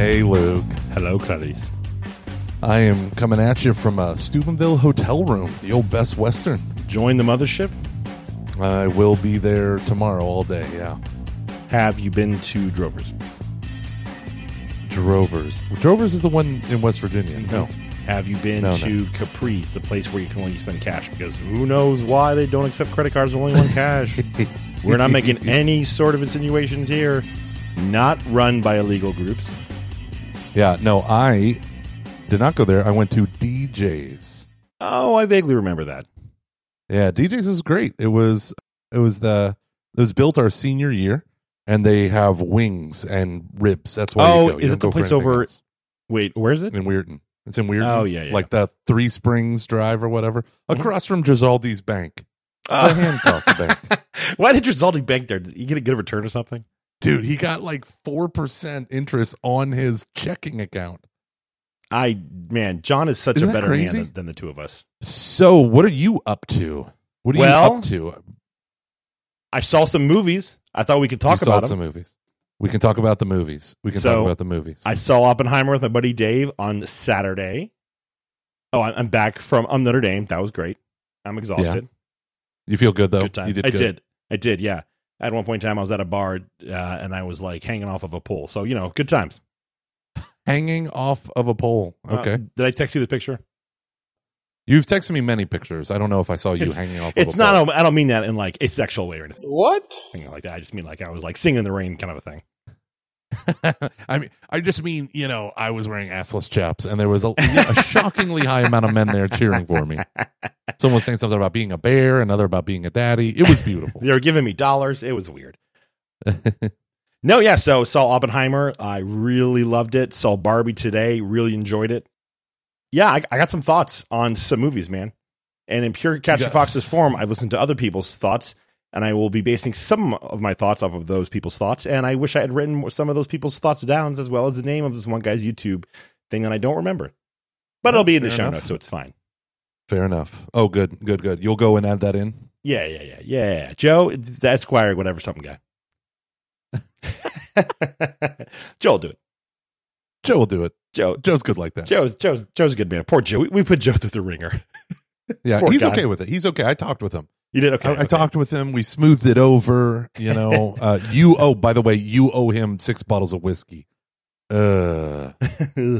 Hey, Luke. Hello, Clarice. I am coming at you from a Steubenville hotel room, the old Best Western. Join the mothership. I will be there tomorrow all day, yeah. Have you been to Drovers? Drovers. Drovers is the one in West Virginia. No. Have you been No, no. to Caprice, the place where you can only spend cash? Because who knows why they don't accept credit cards only one cash? We're not making any sort of insinuations here. Not run by illegal groups. Yeah, no, I did not go there. I went to DJ's. Oh, I vaguely remember that. Yeah, DJ's is great. It was it was the it was built our senior year and they have wings and ribs. That's why Oh, you go. You is it the place over- else. Wait, where is it? in Weirton? It's in Weirton. Oh, yeah, yeah. Like the Three Springs Drive or whatever. Mhm. Across from Gisaldi's Bank. The Uh, Hancock Bank. why did Gisaldi bank there? Did you get a good return or something? Dude, he got like 4% interest on his checking account. I man, John is such Isn't a better man than, than the two of us. So, what are you up to? What are Well, you up to? I saw some movies. I thought we could talk saw about them. some movies. We can talk about the movies. We can So, talk about the movies. I saw Oppenheimer with my buddy Dave on Saturday. Oh, I'm back from um, Notre Dame. That was great. I'm exhausted. you feel good though? Good time. You did I good. did. I did. Yeah. At one point in time, I was at a bar uh, and I was like hanging off of a pole. So you know, good times. Hanging off of a pole. Uh, Okay. did I text you the picture? You've texted me many pictures. I don't know if I saw you It's- hanging off It's of a not. pole. I don't mean that in like a sexual way or anything What? like that. I just mean like I was like singing in the rain kind of a thing. I mean, I just mean, you know, I was wearing assless chaps, and there was a, a shockingly high amount of men there cheering for me. Someone was saying something about being a bear, another about being a daddy. It was beautiful. They were giving me dollars. It was weird. No, yeah. So saw Oppenheimer. I really loved it. Saw Barbie today. Really enjoyed it. Yeah, I, I got some thoughts on some movies, man. And in pure Catch You the Fox's form, I've listened to other people's thoughts, and I will be basing some of my thoughts off of those people's thoughts. And I wish I had written some of those people's thoughts down, as well as the name of this one guy's YouTube thing that I don't remember. But it'll be in the Fair show enough. notes, so it's fine. Fair enough. Oh, good, good, good. You'll go and add that in. Yeah, yeah, yeah, yeah. Joe, it's the Esquire, whatever, something guy. Joe will do it. Joe will do it. Joe, Joe's good like that. Joe's Joe's Joe's a good man. Poor Joe. We, we put Joe through the ringer. yeah, poor he's guy. okay with it. He's okay. I talked with him. You did okay. I, I okay. talked with him. We smoothed it over. You know, uh, you owe. By the way, you owe him six bottles of whiskey. Uh,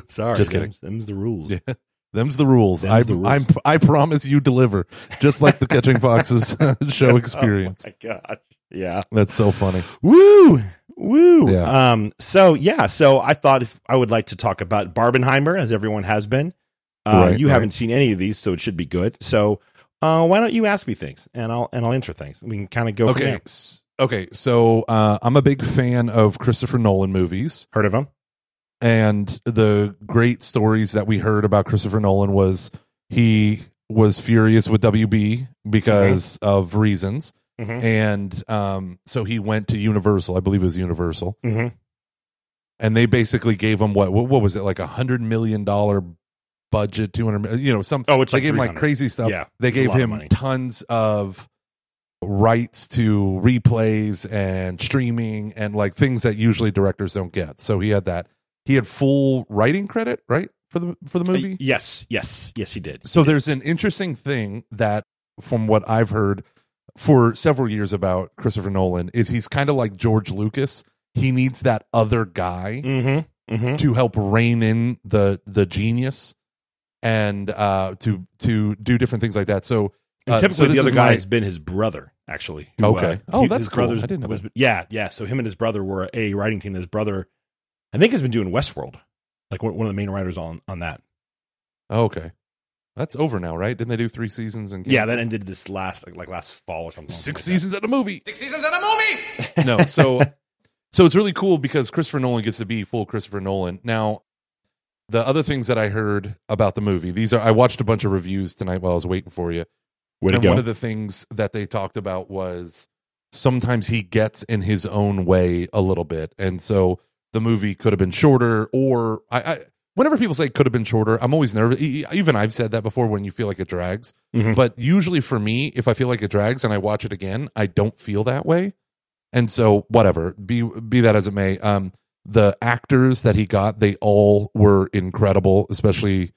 Sorry, Just kidding. Them's, them's the rules. Yeah. them's the rules. Them's I, the rules. I'm, I promise you deliver, just like the Catching Foxes show experience. Oh my gosh. Yeah. That's so funny. Woo. Woo. Yeah. Um. So yeah. So I thought if I would like to talk about Barbenheimer, as everyone has been. Uh, Right, you right. haven't seen any of these, so it should be good. So, uh, why don't you ask me things, and I'll and I'll answer things. We can kind of go from Okay. there. s- Okay. So uh, I'm a big fan of Christopher Nolan movies. Heard of him? and the great stories that we heard about Christopher Nolan was he was furious with WB because of reasons, Mhm. and um, so he went to Universal. I believe it was Universal, Mm-hmm. and they basically gave him what? What, what was it? Like a hundred million dollar budget, two hundred. You know, some. Oh, it's they like gave him like crazy stuff. Yeah, they gave lot of him tons of rights to replays and streaming and like things that usually directors don't get. So he had that. He had full writing credit, right, for the for the movie. Uh, yes, yes, yes. He did. So there's an interesting thing that, from what I've heard for several years about Christopher Nolan, is he's kind of like George Lucas. He needs that other guy Mm-hmm. Mm-hmm. to help rein in the the genius and uh to to do different things like that. So And uh, typically, so the other guy my- has been his brother, actually. who, Okay. uh, Oh, he- that's his cool. brother's I didn't know was, that. Yeah, yeah. So him and his brother were a writing team. His brother, I think, has been doing Westworld, like one one of the main writers on on that. Oh, okay. That's over now, right? Didn't they do three seasons and Yeah, that ended this last like, like last fall or something. six like seasons at a movie? Six seasons in a movie. no, so so it's really cool because Christopher Nolan gets to be full Christopher Nolan. Now, the other things that I heard about the movie, these are I watched a bunch of reviews tonight while I was waiting for you. Way and one of the things that they talked about was sometimes he gets in his own way a little bit, and so the movie could have been shorter. Or I, I whenever people say could have been shorter, I'm always nervous. Even I've said that before when you feel like it drags. Mhm. But usually for me, if I feel like it drags and I watch it again, I don't feel that way. And so whatever, be be that as it may, um, the actors that he got, they all were incredible, especially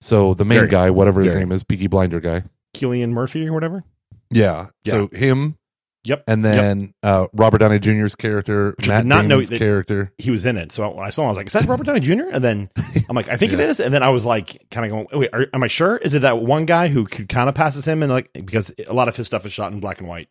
so the main Very. guy, whatever his Very. name is, Peaky Blinder guy. Cillian Murphy or whatever. Yeah. So him Yep. and then uh, Robert Downey Jr.'s character, Which I Matt did not know Damon's that- character. he was in it. So when I saw him, I was like, is that Robert Downey Jr.? And then I'm like, I think it Yeah. is. And then I was like, kind of going, wait, are, am I sure? Is it that one guy who could kind of passes him? And like, because a lot of his stuff is shot in black and white.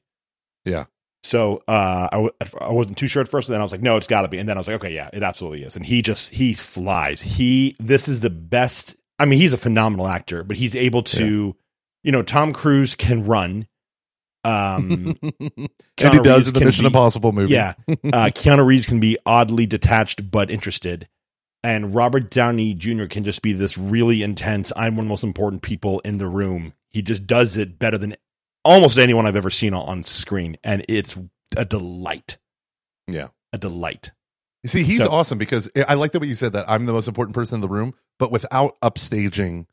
Yeah. So uh, I, w- I wasn't too sure at first. And then I was like, no, it's got to be. And then I was like, okay, yeah, it absolutely is. And he just, he flies. He, this is the best. I mean, he's a phenomenal actor, but he's able to, you know, Tom Cruise can run. Um, and he does Reeves in the Mission be- Impossible movie. yeah. Uh, Keanu Reeves can be oddly detached but interested. And Robert Downey Jr. can just be this really intense, I'm one of the most important people in the room. He just does it better than almost anyone I've ever seen on, screen. And it's a delight. Yeah. A delight. See, he's So- awesome because I like the way you said that I'm the most important person in the room, but without upstaging,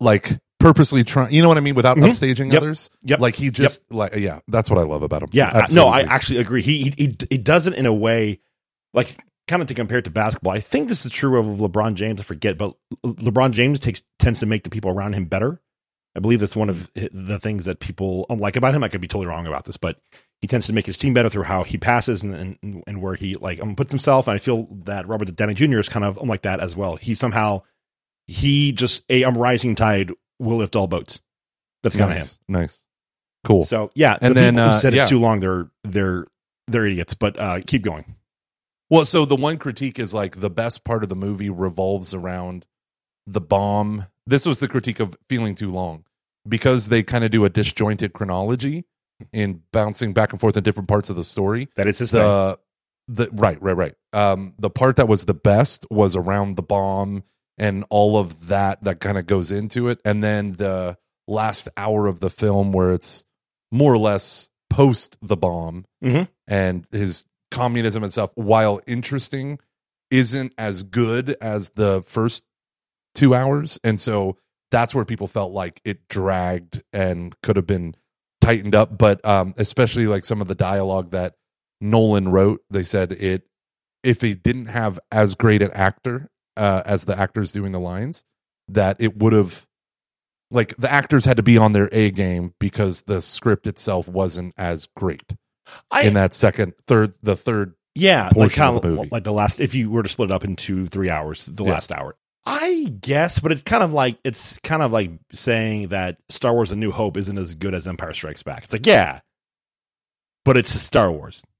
like purposely trying. You know what I mean? Without Mhm. upstaging Yep. others. Yep. Like he just like yeah, that's what I love about him. Yeah. Absolutely. No, I actually agree. He, he, he, he does it in a way like kind of to compare it to basketball. I think this is true of LeBron James. I forget, but LeBron James takes tends to make the people around him better. I believe that's one of the things that people like about him. I could be totally wrong about this, but he tends to make his team better through how he passes and and, and where he like um, puts himself. And I feel that Robert Downey Jr. is kind of like that as well. He somehow he just a um, rising tide will lift all boats. That's kind of him. nice. Nice. Cool. So yeah, And the then, uh, said yeah. it's too long, they're they're they're idiots. But uh, keep going. Well, so the one critique is like the best part of the movie revolves around the bomb. This was the critique of feeling too long because they kind of do a disjointed chronology in bouncing back and forth in different parts of the story. That is his thing. The the right, right, right. Um, the part that was the best was around the bomb and all of that that kind of goes into it, and then the last hour of the film where it's more or less post the bomb Mhm. and his communism and stuff, while interesting, isn't as good as the first two hours. And so that's where people felt like it dragged and could have been tightened up. But um, especially like some of the dialogue that Nolan wrote, they said it, if he didn't have as great an actor uh, as the actors doing the lines, that it would have like the actors had to be on their A game because the script itself wasn't as great I, in that second, third, the third. yeah, like portion kind of the movie. like the last. If you were to split it up into three hours, the Yeah. last hour, I guess. But it's kind of like it's kind of like saying that Star Wars: A New Hope isn't as good as Empire Strikes Back. It's like yeah, but it's Star Wars.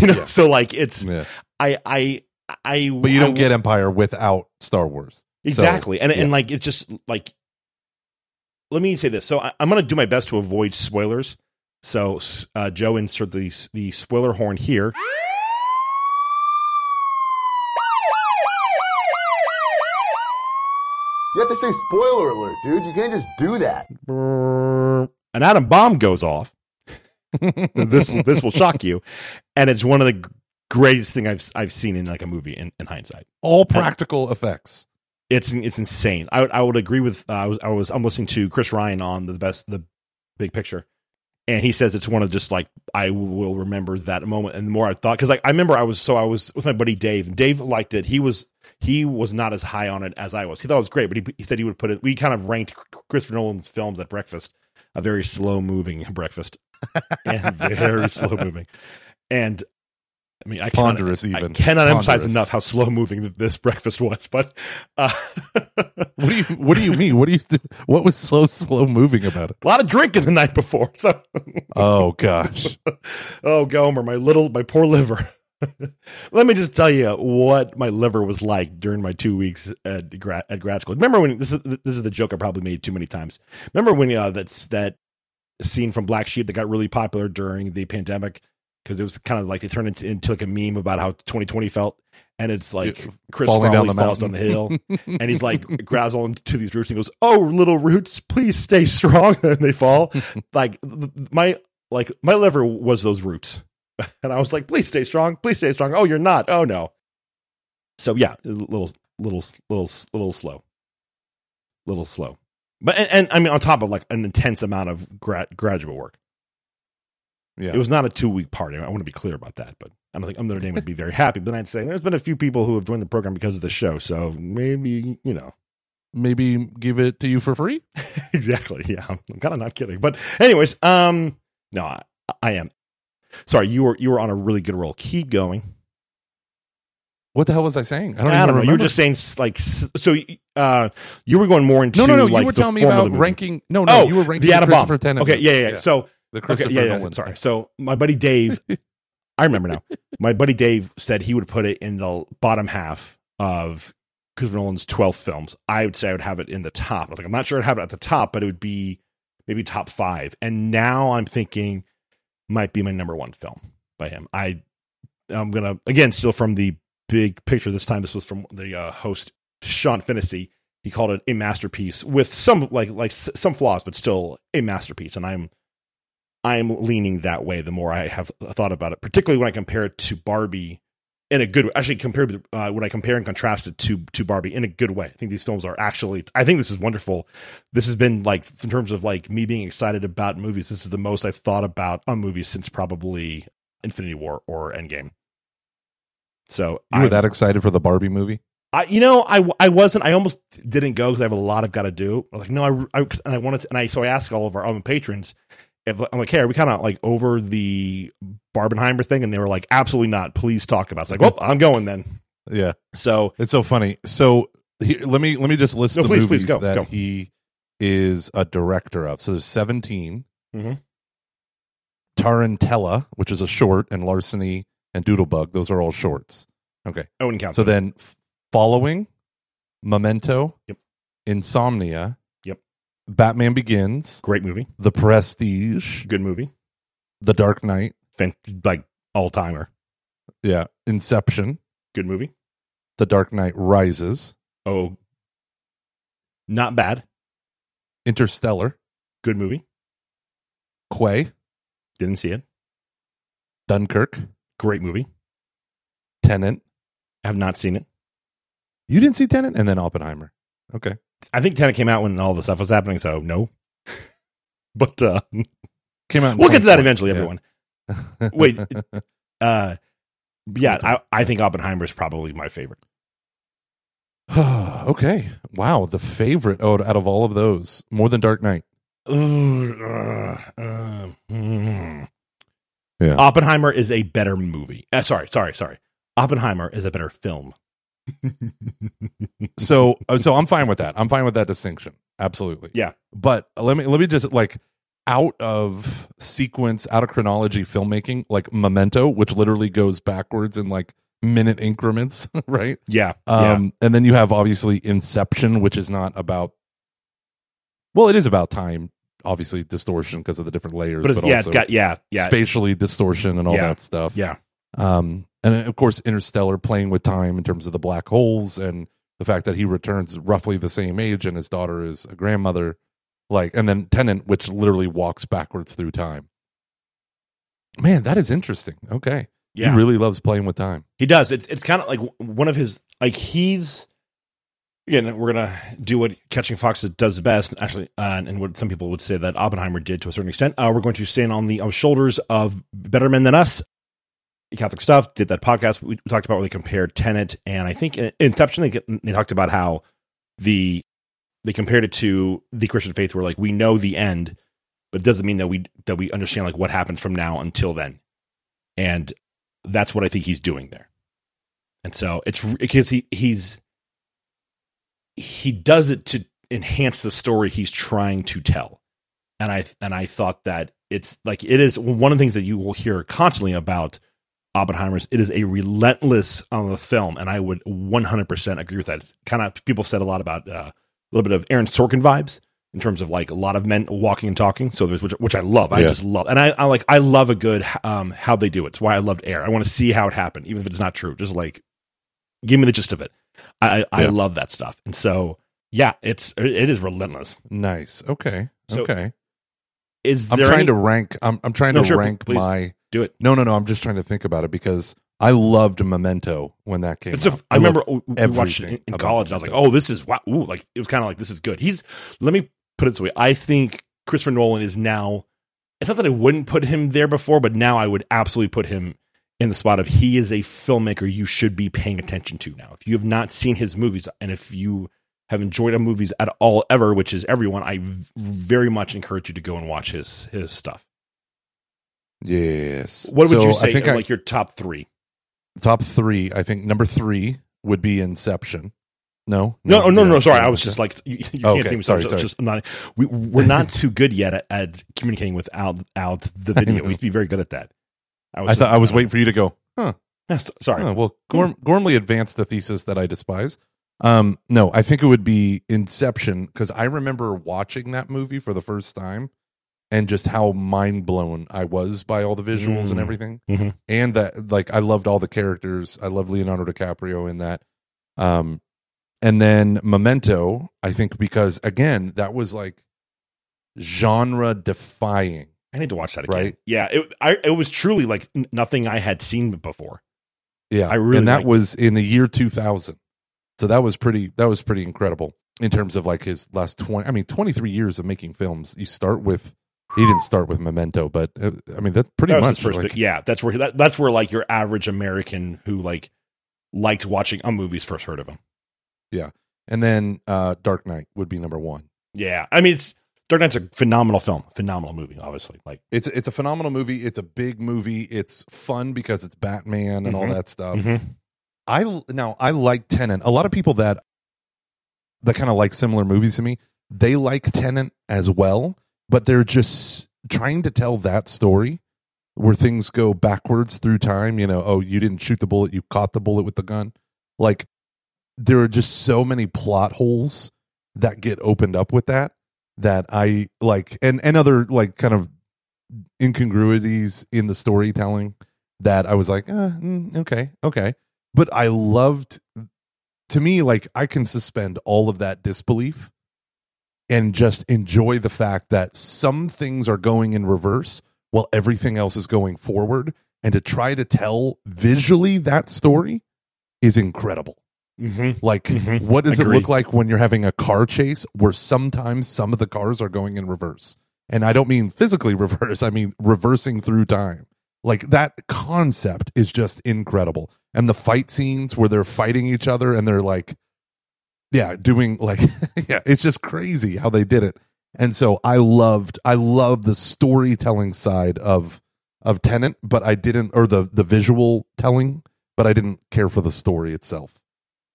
You know, Yeah. so like it's Yeah. I I I. But you don't I- get Empire without Star Wars. Exactly. and yeah. and like it's just like let me say this. So I, I'm going to do my best to avoid spoilers. So uh, Joe insert the the spoiler horn here. You have to say spoiler alert, dude. You can't just do that. An atom bomb goes off. this will this will shock you, and it's one of the greatest thing I've I've seen in like a movie in, in hindsight. All practical effects. It's it's insane. I would I would agree with uh, I was I was I'm listening to Chris Ryan on the best the big picture, and he says it's one of just like I will remember that moment. And the more I thought, because like I remember I was so I was with my buddy Dave. and Dave liked it. He was he was not as high on it as I was. He thought it was great, but he he said he would put it. We kind of ranked Christopher Nolan's films at breakfast, a very slow moving breakfast, and very slow moving, and. I mean, I cannot, Ponderous I even. cannot emphasize enough how slow moving this breakfast was. But uh, What do you What do you mean? What do you? What was so slow moving about it? a lot of drinking the night before. So, Oh gosh. oh, Gomer, my little, my poor liver. Let me just tell you what my liver was like during my two weeks at grad, at grad school. Remember when this is this is the joke I probably made too many times. Remember when uh, that's that scene from Black Sheep that got really popular during the pandemic because it was kind of like they turned into, into like a meme about how 2020 felt, and it's like Chris falling Farley down the falls down mountain. the hill, and he's like grabs onto these roots and goes, "Oh, little roots, please stay strong." and they fall. like my like my liver was those roots, and I was like, "Please stay strong, please stay strong." Oh, you're not. Oh no. So yeah, a little, little, little, little slow, little slow. But and, and I mean, on top of like an intense amount of gra- graduate work, Yeah. it was not a two week party. I want to be clear about that, but I don't think Notre Dame would be very happy. But then I'd say there's been a few people who have joined the program because of the show. So maybe, you know. Maybe give it to you for free. exactly. Yeah. I'm kind of not kidding. But anyways, um, no, I, I am. Sorry, you were you were on a really good roll. Keep going. What the hell was I saying? I don't, I don't know. You were just saying like so. Uh, you were going more into no, no, no. Like you were telling me about ranking. No, no. Oh, you were ranking the Adam Christopher Tennant. Okay, yeah, yeah, yeah. So the okay, yeah, yeah. Nolan. Sorry. So my buddy Dave, I remember now. My buddy Dave said he would put it in the bottom half of Christopher Nolan's twelve films. I would say I would have it in the top. I was like, I'm not sure I'd have it at the top, but it would be maybe top five. And now I'm thinking might be my number one film by him. I I'm gonna again steal from the big picture. This time, this was from the uh, host Sean Fennessey. He called it a masterpiece with some like like some flaws, but still a masterpiece. And I'm I'm leaning that way. The more I have thought about it, particularly when I compare it to Barbie in a good way. Actually, compared with, uh, when I compare and contrast it to to Barbie in a good way. I think these films are actually. I think this is wonderful. This has been like in terms of like me being excited about movies. This is the most I've thought about a movie since probably Infinity War or Endgame. So You were I- that excited for the Barbie movie? I, you know, I, I wasn't. I almost didn't go because I have a lot I've got to do. I was like, no, I, I, and I wanted to, and I so I asked all of our own patrons. If I'm like, hey, are we kind of like over the Barbenheimer thing? And they were like, absolutely not. Please talk about. it. It's like, well, I'm going then. Yeah, So it's so funny. So he, let me let me just list No, the please, please, movies go, that go. he is a director of. So there's 17. Mm-hmm. Tarantella, which is a short, and Larceny and Doodlebug. Those are all shorts. Okay. I wouldn't count. So then, following Memento, Yep. Insomnia. Batman Begins, great movie, The Prestige, good movie, The Dark Knight, Fan- like all timer, yeah, Inception, good movie. The Dark Knight Rises, Oh, not bad, Interstellar, good movie. Quay, Didn't see it. Dunkirk, Great movie. Tenet. Have not seen it. You didn't see Tenet, and then Oppenheimer. Okay, I think Tenet came out when all the stuff was happening, so no. but uh, came out. we'll get to that eventually, yeah. everyone. Wait, Uh, yeah, I, I think Oppenheimer is probably my favorite. okay. Wow, the favorite out out of all of those, more than Dark Knight. Ooh, uh, uh, mm. Yeah. Oppenheimer is a better movie. Uh, sorry, sorry, sorry. Oppenheimer is a better film. So, uh, so I'm fine with that. I'm fine with that distinction. Absolutely. Yeah. But let me let me just like out of sequence, out of chronology filmmaking, like Memento, which literally goes backwards in like minute increments, right? Yeah, yeah, Um, and then you have obviously Inception, which is not about. Well, it is about time, obviously distortion because of the different layers, but but, yeah, also it's got yeah, yeah, spatially distortion and all Yeah. that stuff. yeah. Um, and of course, Interstellar playing with time in terms of the black holes and the fact that he returns roughly the same age and his daughter is a grandmother. Like, and then Tenet, which literally walks backwards through time. Man, that is interesting. Okay. Yeah. He really loves playing with time. He does. It's it's kind of like one of his like he's again. We're gonna do what Catching Foxes does best, actually, uh, and what some people would say that Oppenheimer did to a certain extent. Uh, we're going to stand on the uh, shoulders of better men than us. Catholic stuff did that podcast we talked about where they compared Tenet and I think uh, Inception they they talked about how the they compared it to the Christian faith where like we know the end, but it doesn't mean that we that we understand like what happens from now until then, and that's what I think he's doing there. And so it's because he he's he does it to enhance the story he's trying to tell. And I and I thought that it's like it is one of the things that you will hear constantly about Oppenheimer's. It is a relentless on the film, and I would 100% agree with that. It's kind of people said a lot about uh, a little bit of Aaron Sorkin vibes in terms of like a lot of men walking and talking. So there's which, which I love. I Yeah. just love, and I, I like I love a good um, how they do it. It's why I loved Air. I want to see how it happened, even if it's not true. Just like give me the gist of it. I I, I love that stuff, and so yeah, it's it is relentless. Nice. Okay. So, okay. Is I'm trying any- to rank. I'm, I'm trying No, to sure, rank please. my. Do it? No, no, no. I'm just trying to think about it because I loved Memento when that came It's a, out. I remember we watched it in, in college. And I was like, "Oh, this is wow!" Ooh, like it was kind of like this is good. He's let me put it this way. I think Christopher Nolan is now. It's not that I wouldn't put him there before, but now I would absolutely put him in the spot of he is a filmmaker you should be paying attention to now. If you have not seen his movies, and if you have enjoyed movies at all ever, which is everyone, I very much encourage you to go and watch his his stuff. Yes. What would So you say I think are I, like your top three? top three. I think number three would be Inception. No, No, no, no, no. you're Sorry, I was just like you, you can't see me. sorry, Sorry. Just, I'm not. We, we're not too good yet at, at communicating without out the video. We used to be very good at that. I just- thought I was waiting for you to go. Huh. Sorry. Oh, well, Gorm, Gormley advanced the thesis that I despise. Um, no, I think it would be Inception because I remember watching that movie for the first time and just how mind blown I was by all the visuals and Mm. everything, Mhm. and that like I loved all the characters. I love Leonardo DiCaprio in that. Um, and then Memento, I think because again that was like genre defying. I need to watch that again. Right. Yeah. It, I, it was truly like nothing I had seen before. Yeah, I really and that liked it. was in the year 2000. So that was pretty that was pretty incredible in terms of like his last 20 I mean 23 years of making films. You start with he didn't start with Memento, but uh, I mean that's pretty That much first like, big- yeah, that's where that, that's where like your average American who like liked watching a movies first heard of him. Yeah, and then uh Dark Knight would be number 1. Yeah. I mean it's Dark Knight's a phenomenal film, phenomenal movie, obviously. Like It's it's a phenomenal movie. It's a big movie. It's fun because it's Batman and all Mhm. that stuff. mhm. I now I like Tenet. A lot of people that that kind of like similar movies to me, they like Tenet as well, but they're just trying to tell that story where things go backwards through time. You know, oh, you didn't shoot the bullet, you caught the bullet with the gun. Like there are just so many plot holes that get opened up with that that I like, and and other like kind of incongruities in the storytelling that I was like, uh, mm, okay, okay. But I loved, to me, like I can suspend all of that disbelief and just enjoy the fact that some things are going in reverse while everything else is going forward. And to try to tell visually that story is incredible. Mhm. Like, Mhm. what does it look like when you're having a car chase where sometimes some of the cars are going in reverse? And I don't mean physically reverse, I mean reversing through time. Like that concept is just incredible. And the fight scenes where they're fighting each other and they're like, yeah, doing like, yeah, it's just crazy how they did it. And so I loved, I loved the storytelling side of of Tenet, but I didn't, or the the visual telling, but I didn't care for the story itself.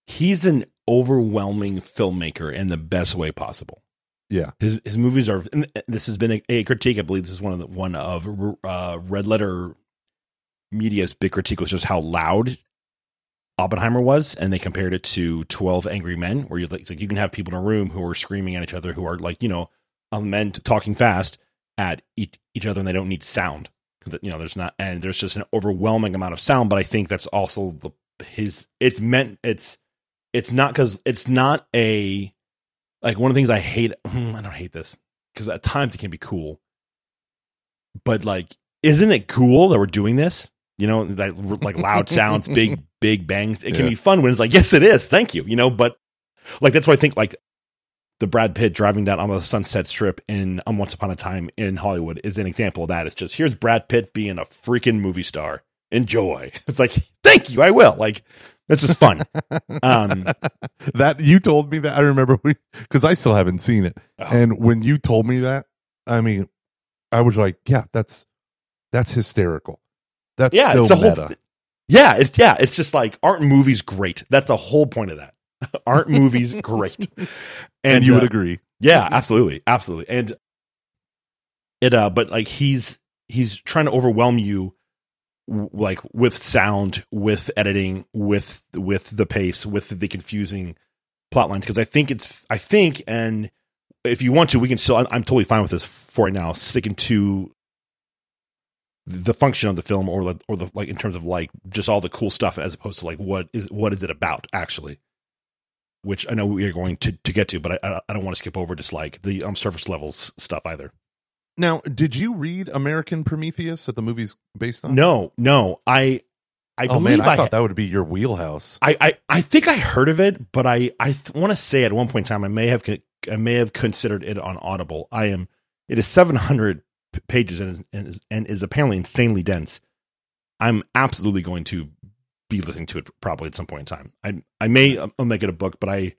He's an overwhelming filmmaker in the best way possible. Yeah. His his movies are. and This has been a, a critique. I believe this is one of the one of uh, Red Letter Media's big critique was just how loud Oppenheimer was, and they compared it to Twelve Angry Men, where you like, like you can have people in a room who are screaming at each other, who are like you know men talking fast at each, each other, and they don't need sound because you know there's not, and there's just an overwhelming amount of sound. But I think that's also the his. It's meant. It's it's not because it's not a like one of the things I hate. I don't hate this because at times it can be cool, but like, isn't it cool that we're doing this? You know, that like loud sounds, big big bangs. It can Yeah. be fun when it's like, yes, it is. Thank you. You know, but like that's why I think like the Brad Pitt driving down on the Sunset Strip in um, Once Upon a Time in Hollywood is an example of that. It's just here's Brad Pitt being a freaking movie star. Enjoy. It's like, thank you, I will. Like, that's just fun. Um, that you told me that I remember because I still haven't seen it. Oh. And when you told me that, I mean, I was like, yeah, that's that's hysterical. That's yeah, so it's a whole. Yeah, it's yeah, it's just like aren't movies great? That's the whole point of that. aren't movies great? and, you uh, would agree. Yeah, absolutely, absolutely. And it, uh, but like he's he's trying to overwhelm you, w- like with sound, with editing, with with the pace, with the confusing plot lines. Because I think it's, I think, and if you want to, we can still. I'm, I'm totally fine with this for right now, sticking to the function of the film, or the, or the like in terms of like just all the cool stuff, as opposed to like what is what is it about actually which I know we are going to, to get to, but I, I don't want to skip over just like the um, surface levels stuff either. Now, did you read American Prometheus that the movie's based on? No, no, I, I Oh believe man, I, I, thought that would be your wheelhouse. I, I, I think I heard of it, but I, I th- want to say at one point in time I may have, I may have considered it on Audible. I am, it is seven hundred pages and is, and is and is apparently insanely dense. I'm absolutely going to be listening to it probably at some point in time. I I may I'll make it a book, but I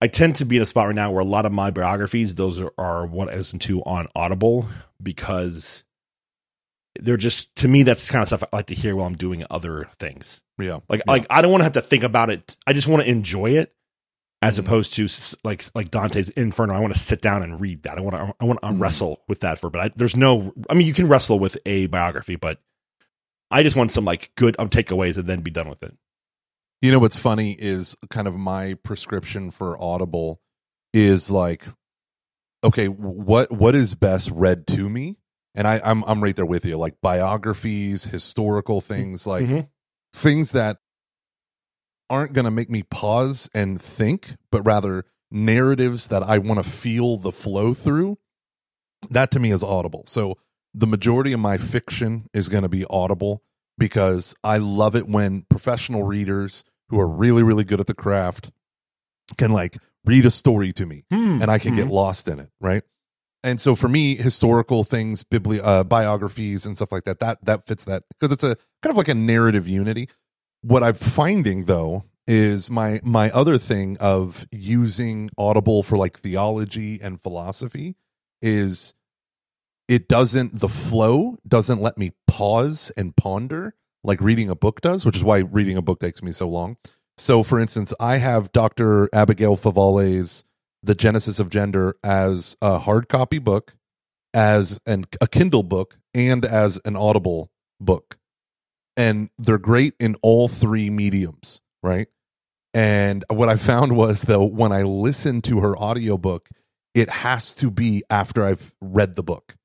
I tend to be in a spot right now where a lot of my biographies, those are, are what I listen to on Audible because they're just to me that's kind of stuff I like to hear while I'm doing other things. Yeah. Like Yeah. like I don't want to have to think about it. I just want to enjoy it as Mhm. opposed to like like Dante's Inferno. I want to sit down and read that. I want to I want to Mhm. wrestle with that for. But I, there's no. I mean, you can wrestle with a biography, but I just want some like good um, takeaways and then be done with it. You know what's funny is kind of my prescription for Audible is like, okay, what what is best read to me? And I, I'm I'm right there with you. Like biographies, historical things, like Mhm. things that aren't going to make me pause and think, but rather narratives that I want to feel the flow through. That to me is audible. So the majority of my fiction is going to be audible because I love it when professional readers who are really, really good at the craft can like read a story to me and I can get lost in it, right? And so for me, historical things, bibli- uh, biographies, and stuff like that, that that fits that because it's a kind of like a narrative unity. What I'm finding though is my my other thing of using Audible for like theology and philosophy is it doesn't the flow doesn't let me pause and ponder like reading a book does, which is why reading a book takes me so long. So, for instance, I have Dr. Abigail Favale's The Genesis of Gender as a hard copy book, as an, a Kindle book, and as an Audible book. And they're great in all three mediums, right? And what I found was, though, when I listen to her audiobook, it has to be after I've read the book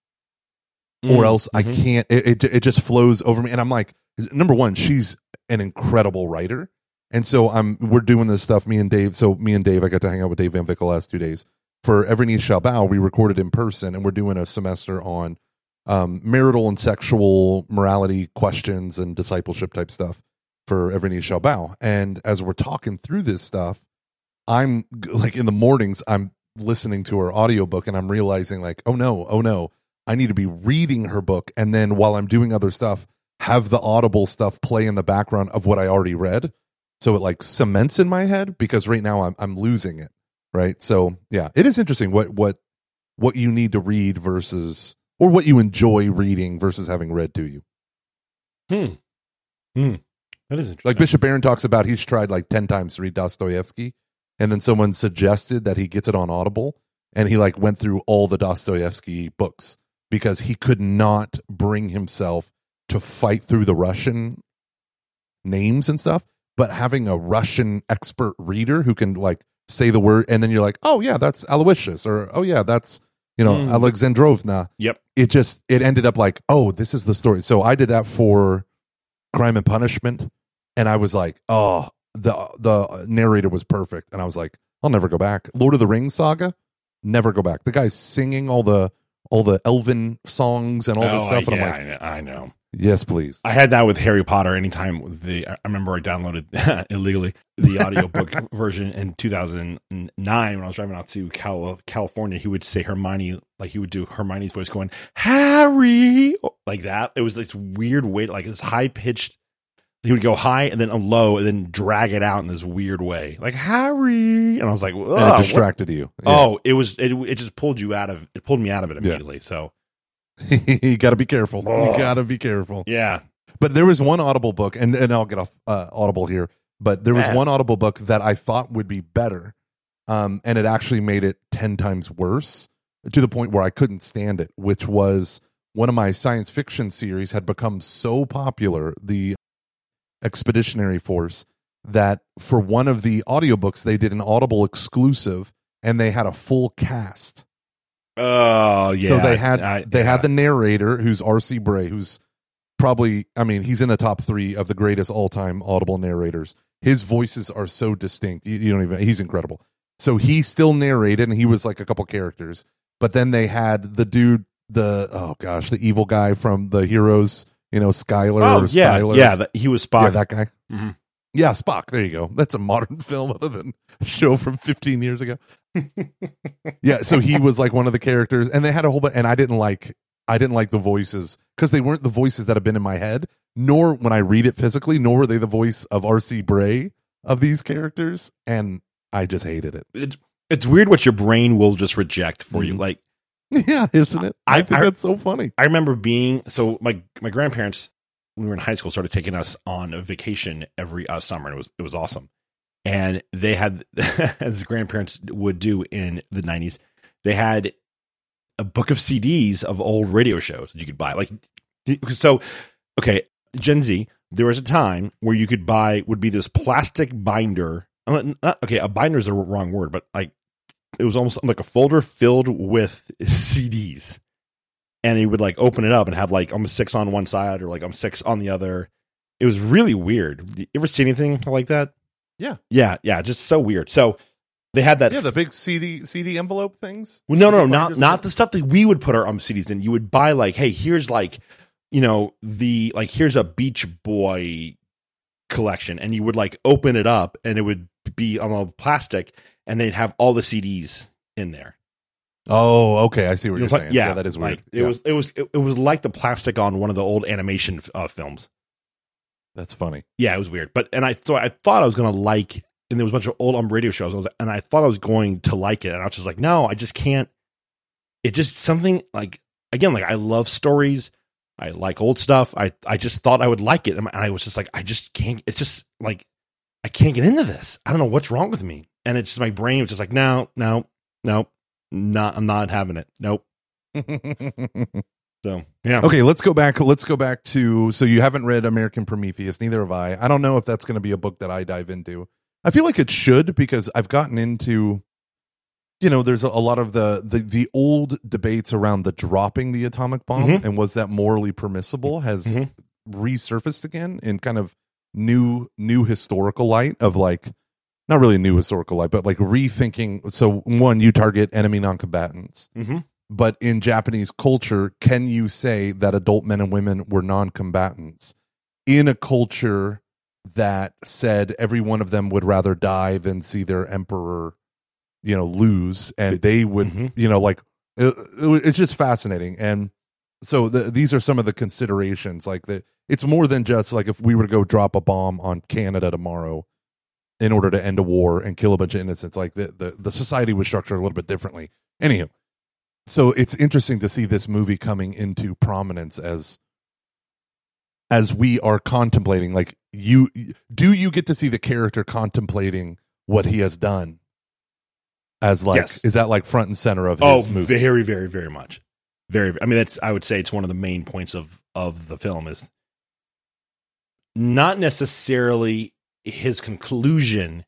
or else I Mhm. can't. It, it it just flows over me, and I'm like, number one, she's an incredible writer, and so I'm we're doing this stuff. Me and Dave. So me and Dave, I got to hang out with Dave Van Vick the last two days for Every Knee Shall Bow. We recorded in person, and we're doing a semester on um, marital and sexual morality questions and discipleship type stuff for Every Knee Shall Bow. And as we're talking through this stuff, I'm like in the mornings, I'm listening to her audiobook and I'm realizing like, oh no, oh no, I need to be reading her book. And then while I'm doing other stuff, have the audible stuff play in the background of what I already read. So it like cements in my head because right now I'm I'm losing it. Right. So yeah, it is interesting what what what you need to read versus or what you enjoy reading versus having read to you. Hmm. Hmm. That is interesting. Like Bishop Barron talks about, he's tried like 10 times to read Dostoevsky. And then someone suggested that he gets it on Audible. And he like went through all the Dostoevsky books because he could not bring himself to fight through the Russian names and stuff. But having a Russian expert reader who can like say the word, and then you're like, oh, yeah, that's Aloysius, or oh, yeah, that's, you know, Mm. Alexandrovna. Yep. it just it ended up like oh this is the story. So i did that for crime and punishment and i was like oh the the narrator was perfect. And i was like i'll never go back. Lord of the rings saga? Never go back. The guy's singing all the all the elven songs and all this Oh, stuff and yeah, i'm like I know- I know. yes please I had that with Harry Potter. Anytime the I remember I downloaded illegally the audiobook version in 2009 when I was driving out to Cal- California. He would say Hermione, like he would do Hermione's voice, going Harry, like that. It was this weird way, like this high pitched. He would go high and then a low and then drag it out in this weird way, like Harry. And I was like, and "Ugh, it what-" distracted you Oh, it was it. It just pulled you out of it. Pulled me out of it immediately. So you gotta be careful you Oh. gotta be careful yeah, But there was one Audible book, and, and I'll get off uh, Audible here. But there was Yeah. one Audible book that I thought would be better, um, and it actually made it ten times worse to the point where I couldn't stand it. Which was one of my science fiction series had become so popular, the Expeditionary Force, that for one of the audiobooks they did an Audible exclusive, and they had a full cast. oh yeah. So they had I- they yeah. had the narrator who's R.C. Bray, who's probably I mean he's in the top three of the greatest all time Audible narrators. His voices are so distinct. You, you don't even he's incredible. So he still narrated, and he was like a couple characters. But then they had the dude, the oh gosh, the evil guy from the Heroes, you know, Skylar. Oh or yeah, Sylar. yeah. That, he was Spock. yeah, that guy. Mhm. Yeah, Spock. There you go. That's a modern film other than a show from 15 years ago. yeah, so he was like one of the characters, and they had a whole bunch. And I didn't like, I didn't like the voices because they weren't the voices that have been in my head, nor when I read it physically, nor were they the voice of R.C. Bray of these characters, and I just hated it. It's, it's weird what your brain will just reject for you. Mhm. Like yeah, isn't it? I, I- think I- that's so funny. I remember being so my my grandparents when we were in high school started taking us on a vacation every uh, summer and it was it was awesome. And they had as grandparents would do in the 90s, they had a book of CDs of old radio shows that you could buy. Like so okay, Gen Z, there was a time where you could buy would be this plastic binder. Not, okay, a binder is the wrong word, but like it was almost like a folder filled with CDs and he would like open it up and have like almost six on one side or like I'm six on the other. It was really weird. You ever see anything like that? Yeah. yeah, yeah. Just so weird. So they had that. Yeah, the big CD CD envelope things. well, no, no, not not the stuff that we would put our um CDs in. You would buy like, hey, here's like, you know, the like here's a Beach Boy collection, and you would like open it up, and it would be on a plastic, and they'd have all the CDs in there. Oh, okay. I see what You you're know, saying. Yeah, Yeah, that is weird. Like, it Yeah, was it was it, it was like the plastic on one of the old animation uh, films. that's funny. Yeah, it was weird. But and I thought I thought I was gonna like, and there was a bunch of old um radio shows. I was, and I thought I was going to like it, and I was just like, no, I just can't. It just something like again, like I love stories. I like old stuff. I I just thought I would like it, and I was just like, I just can't. It's just like I can't get into this. I don't know what's wrong with me, and it's just my brain was just like, no, no, no, not. I'm not having it. Nope. So yeah. Okay, let's go back. Let's go back to. So you haven't read American Prometheus, neither have I. I don't know if that's going to be a book that I dive into. I feel like it should because I've gotten into. You know, there's a, lot of the, the the old debates around the dropping the atomic bomb Mhm. and was that morally permissible has Mhm. resurfaced again in kind of new new historical light of like not really a new historical light, but like rethinking. So one, you target enemy non-combatants Mhm. but in Japanese culture, can you say that adult men and women were non combatants in a culture that said every one of them would rather die than see their emperor, you know, lose? And they would, Mhm. you know, like it, it- it's just fascinating. And so the, these are some of the considerations. Like the, it's more than just like if we were to go drop a bomb on Canada tomorrow in order to end a war and kill a bunch of innocents, like the, the, the society was structured a little bit differently. Anywho, so it's interesting to see this movie coming into prominence as as we are contemplating like you do you get to see the character contemplating what he has done as like Yes. is that like front and center of Oh, his movie very, very, very much. Very. I mean, that's. I would say it's one of the main points of of the film is not necessarily his conclusion,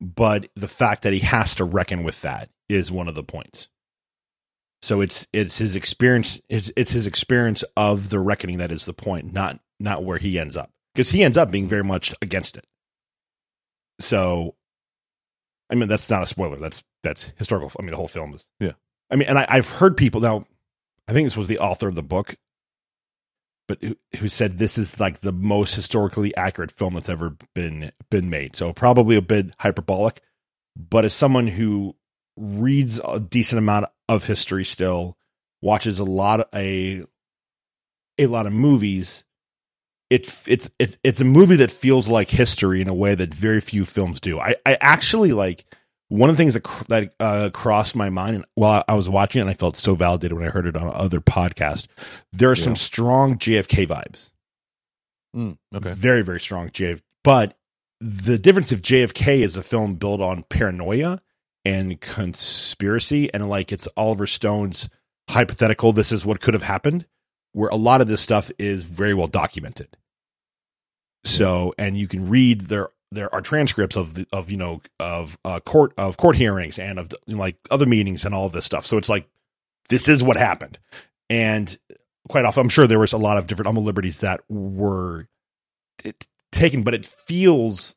but the fact that he has to reckon with that is one of the points. So it's it's his experience. It's it's his experience of the reckoning that is the point, not not where he ends up, because he ends up being very much against it. So, I mean, that's not a spoiler. That's that's historical. I mean, the whole film is. Yeah. I mean, and I, I've heard people now. I think this was the author of the book, but who, said this is like the most historically accurate film that's ever been been made. So probably a bit hyperbolic, but as someone who reads a decent amount of history still, watches a lot of a a lot of movies, it it's it's it's a movie that feels like history in a way that very few films do. I I actually like one of the things that cr- that uh, crossed my mind while I was watching it, and I felt so validated when I heard it on other podcast. There are some strong JFK vibes, Mm, okay very very strong JFK. But the difference of JFK is a film built on paranoia and conspiracy, and like it's Oliver Stone's hypothetical, this is what could have happened, where a lot of this stuff is very well documented. So, and you can read there there are transcripts of the, of you know of uh, court of court hearings and of you know, like other meetings and all this stuff. So it's like this is what happened, and quite often I'm sure there was a lot of different umbrella liberties that were it, taken, but it feels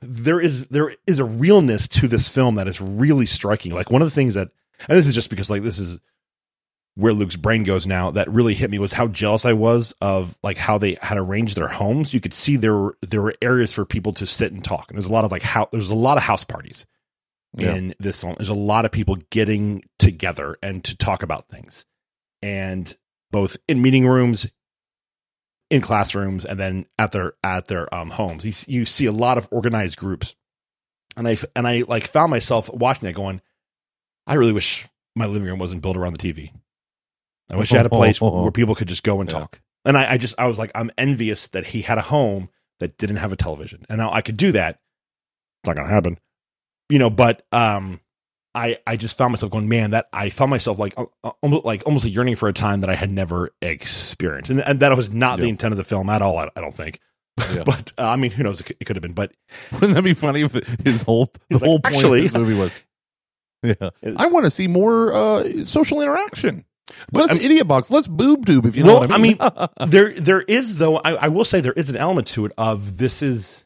there is there is a realness to this film that is really striking. Like one of the things that, and this is just because like this is where Luke's brain goes now that really hit me was how jealous I was of like how they had arranged their homes. You could see there were there were areas for people to sit and talk. And there's a lot of like how there's a lot of house parties Yeah. in this film. There's a lot of people getting together and to talk about things. And both in meeting rooms, in classrooms, and then at their at their um, homes. You, you see a lot of organized groups, and I and I like found myself watching it, going, I really wish my living room wasn't built around the TV. I wish I had a place where people could just go and Yeah. talk. And I, I just I was like, I'm envious that he had a home that didn't have a television, and now I could do that. It's not gonna happen, you know. But um, I I just found myself going, man, that I found myself like uh, uh, almost like almost a yearning for a time that I had never experienced, and, and that was not the intent of the film at all. I, I don't think, Yeah. but uh, I mean, who knows? It could, it could have been, but Wouldn't that be funny if his whole the like, whole point "Actually- of this movie was, yeah, I want to see more uh, social interaction. I mean- idiot box, Let's boob tube. If you know Well, what I mean. i there there is though I, I will say there is an element to it of this is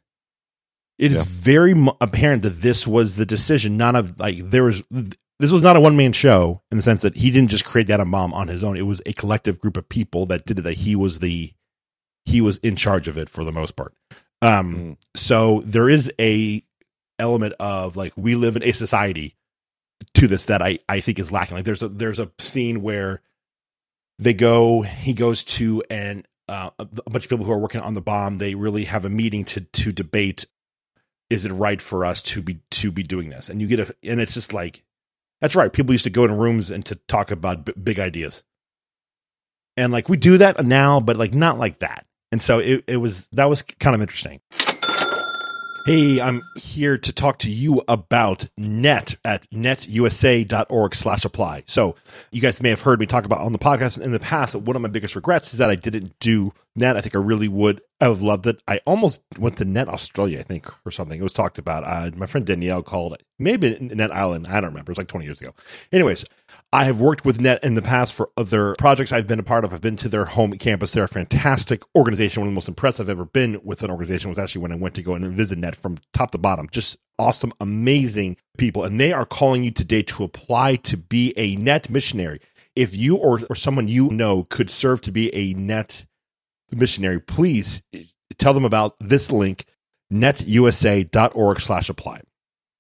it is Yeah. very apparent that this was the decision not of like there was this was not a one man show in the sense that he didn't just create that bomb on his own it was a collective group of people that did it that he was the he was in charge of it for the most part um Mm. so there is a element of like we live in a society to this that I I think is lacking. Like there's a there's a scene where they go he goes to an uh, a bunch of people who are working on the bomb. They really have a meeting to to debate is it right for us to be to be doing this? And you get a and it's just like that's right. People used to go in rooms and to talk about b- big ideas. And like we do that now but like not like that. And so it, it was that was kind of interesting Hey, I'm here to talk to you about net at netusa.org slash apply. So you guys may have heard me talk about on the podcast in the past that one of my biggest regrets is that I didn't do net. I think I really would have loved it. I almost went to net Australia, I think, or something. It was talked about. Uh, my friend Danielle called it maybe net island. I don't remember. It was like 20 years ago. Anyways, I have worked with Net in the past for other projects I've been a part of. I've been to their home campus. They're a fantastic organization. One of the most impressed I've ever been with an organization was actually when I went to go and visit Net from top to bottom. Just awesome, amazing people. And they are calling you today to apply to be a Net missionary. If you or, or someone you know could serve to be a Net missionary, please tell them about this link, netusa.org slash apply.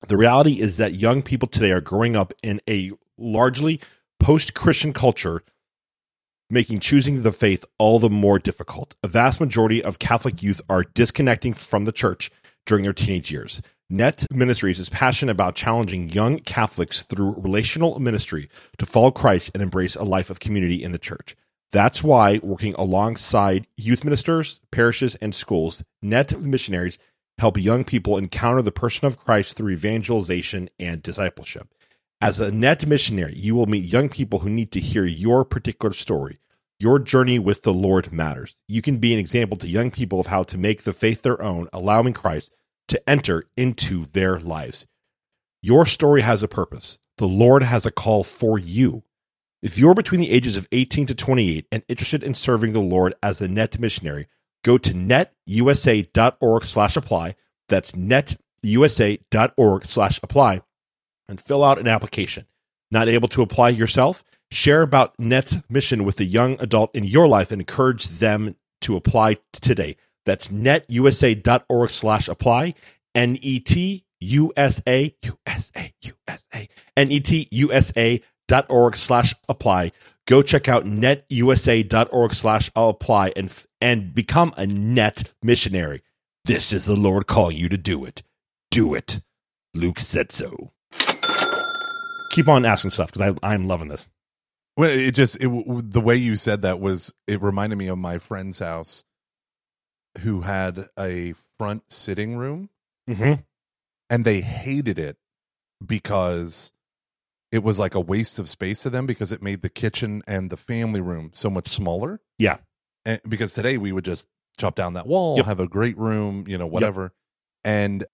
The reality is that young people today are growing up in a largely post Christian culture, making choosing the faith all the more difficult. A vast majority of Catholic youth are disconnecting from the church during their teenage years. Net Ministries is passionate about challenging young Catholics through relational ministry to follow Christ and embrace a life of community in the church. That's why, working alongside youth ministers, parishes, and schools, Net Missionaries help young people encounter the person of Christ through evangelization and discipleship. As a net missionary, you will meet young people who need to hear your particular story. Your journey with the Lord matters. You can be an example to young people of how to make the faith their own, allowing Christ to enter into their lives. Your story has a purpose. The Lord has a call for you. If you're between the ages of 18 to 28 and interested in serving the Lord as a net missionary, go to netusa.org slash apply. That's netusa.org slash apply and fill out an application. Not able to apply yourself? Share about Net's mission with a young adult in your life and encourage them to apply today. That's netusa.org slash apply. N E T U S A U S A U S A N E T U S A dot org slash apply. Go check out netusa.org slash apply and and become a net missionary. This is the Lord calling you to do it. Do it. Luke said so. Keep on asking stuff because I'm loving this. Well, it just it, the way you said that was it reminded me of my friend's house, who had a front sitting room, Mm-hmm. and they hated it because it was like a waste of space to them because it made the kitchen and the family room so much smaller. Yeah. and because today we would just chop down that wall, Yep. have a great room, you know, whatever, and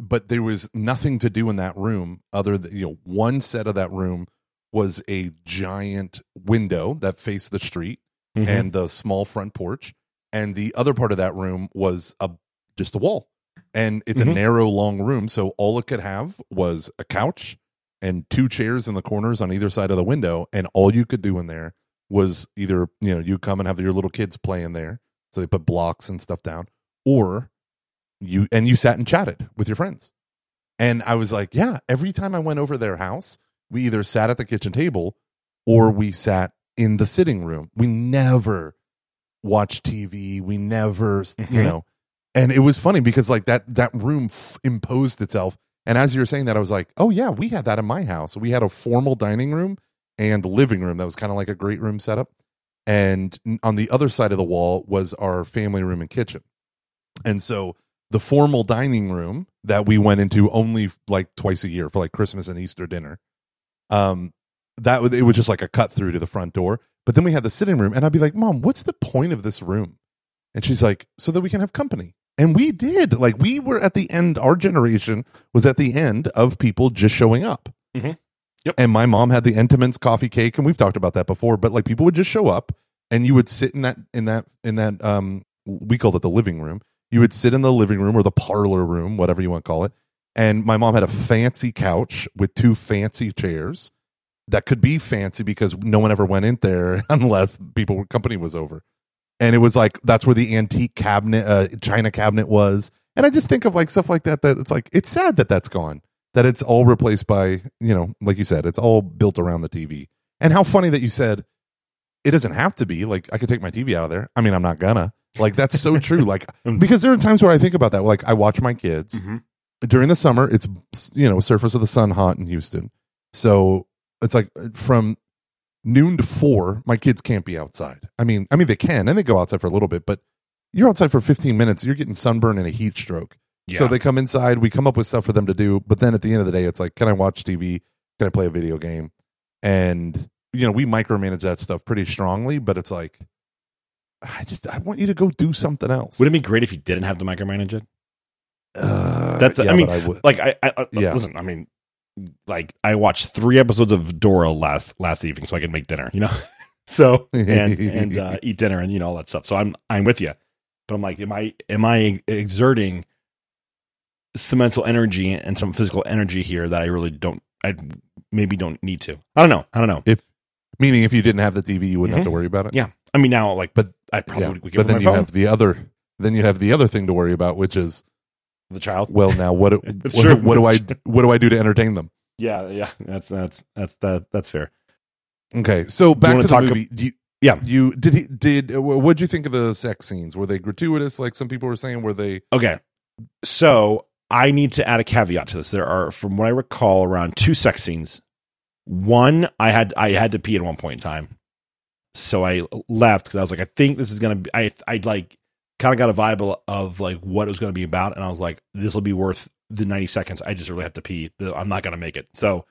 but there was nothing to do in that room other than you know one set of that room was a giant window that faced the street Mm-hmm. and the small front porch and the other part of that room was a just a wall and it's Mhm. a narrow long room so all it could have was a couch and two chairs in the corners on either side of the window and all you could do in there was either you know you come and have your little kids play in there so they put blocks and stuff down or you and you sat and chatted with your friends and i was like yeah every time i went over their house we either sat at the kitchen table or we sat in the sitting room. We never watched TV. We never, you Mhm. know, and it was funny because like that that room f- imposed itself. And as you were saying that, I was like, oh yeah, we had that in my house. We had a formal dining room and living room that was kind of like a great room setup. And on the other side of the wall was our family room and kitchen. And so the formal dining room that we went into only like twice a year for like Christmas and Easter dinner. Um, that would it was just like a cut through to the front door. But then we had the sitting room, and I'd be like, "Mom, what's the point of this room?" And she's like, "So that we can have company." And we did. Like we were at the end. Our generation was at the end of people just showing up. Mhm. Yep. And my mom had the Entenmann's coffee cake, and we've talked about that before. But like people would just show up, and you would sit in that in that in that um we called it the living room. You would sit in the living room or the parlor room, whatever you want to call it. And my mom had a fancy couch with two fancy chairs that could be fancy because no one ever went in there unless people company was over. And it was like that's where the antique cabinet, uh, china cabinet was. And I just think of like stuff like that. That it's like it's sad that that's gone. That it's all replaced by you know, like you said, it's all built around the TV. And how funny that you said it doesn't have to be. Like I could take my TV out of there. I mean, I'm not gonna. Like that's so true. Like because there are times where I think about that. Like I watch my kids Mhm. during the summer. It's you know surface of the sun hot in Houston, so it's like from noon to four. My kids can't be outside. I mean, I mean they can and they go outside for a little bit, but you're outside for 15 minutes. You're getting sunburn and a heat stroke. So they come inside. We come up with stuff for them to do, but then at the end of the day, it's like, can I watch TV? Can I play a video game? And you know, we micromanage that stuff pretty strongly, but it's like. I just I want you to go do something else. Wouldn't it be great if you didn't have to micromanage it? Uh, That's- I mean. Like I, I, I Yeah. listen. I mean, like I watched three episodes of Dora last last evening, so I could make dinner. You know, so and and uh, eat dinner and you know all that stuff. So I'm I'm with you, but I'm like, am I am I exerting some mental energy and some physical energy here that I really don't I maybe don't need to. I don't know. I don't know. If meaning if you didn't have the TV, you wouldn't have to worry about it. Yeah. I mean now like But- I probably Yeah. would, would but then you phone have the other. Then you have the other thing to worry about, which is the child. well, now what? do- what, true. what do I? What do I do to entertain them? Yeah, yeah. That's that's that's that that's fair. Okay, so back wanna the talk movie. you, Yeah. you did. He did. What would you think of the sex scenes? Were they gratuitous, like some people were saying? Were they? Okay. So I need to add a caveat to this. There are, from what I recall, around two sex scenes. One, I had I had to pee at one point in time, so I left because I was like, I think this is gonna be. I I like kind of got a vibe of- like what it was gonna be about, and I was like, this will be worth the ninety seconds. I just really have to pee. I'm not gonna make it. So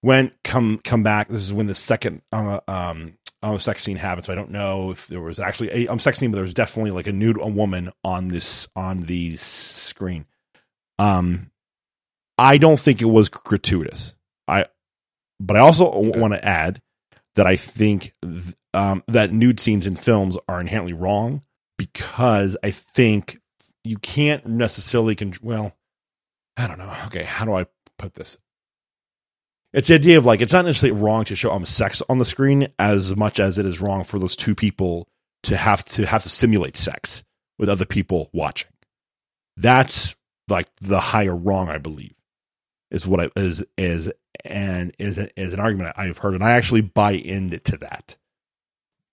when come come back, this is when the second uh, um um sex scene happened. So I don't know if there was actually a um sex scene, but there was definitely like a nude a woman on this on the screen. Um, I don't think it was gratuitous. I, but I also want to add that I think th- um, that nude scenes in films are inherently wrong because I think you can't necessarily con- well, I don't know. Okay, how do I put this? It's the idea of like it's not necessarily wrong to show um sex on the screen as much as it is wrong for those two people to have to have to simulate sex with other people watching. That's like the higher wrong, I believe, is what I is is and is is an argument I've heard, and I actually buy into that.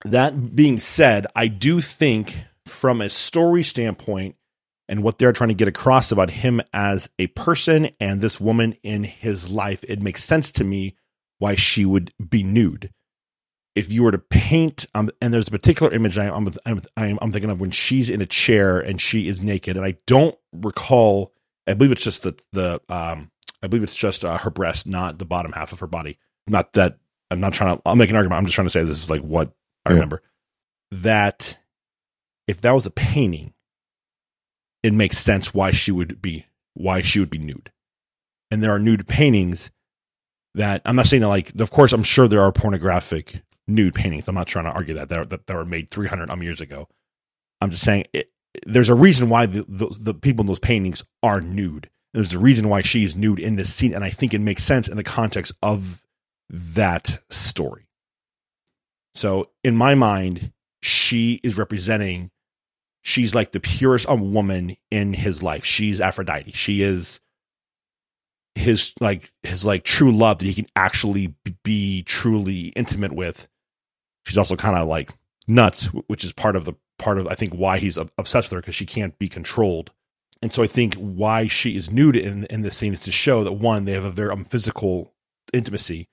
That being said, I do think from a story standpoint and what they're trying to get across about him as a person and this woman in his life, it makes sense to me why she would be nude. If you were to paint, um, and there's a particular image I, I'm, I'm, I'm I'm thinking of when she's in a chair and she is naked, and I don't recall. I believe it's just the the um, I believe it's just uh, her breast, not the bottom half of her body. Not that I'm not trying to. I'll make an argument. I'm just trying to say this is like what I Yeah. remember. That if that was a painting, it makes sense why she would be why she would be nude. And there are nude paintings that I'm not saying that like of course I'm sure there are pornographic nude paintings. I'm not trying to argue that that that, that were made 300 um, years ago. I'm just saying it, there's a reason why the, the the people in those paintings are nude. There's a reason why she's nude in this scene, and I think it makes sense in the context of that story. So in my mind, she is representing she's like the purest woman in his life. She's Aphrodite. She is his like his like true love that he can actually be truly intimate with she's also kind of like nuts, which is part of the part of I think why he's obsessed with her because she can't be controlled. And so I think why she is nude in in this scene is to show that one they have a very um, physical intimacy,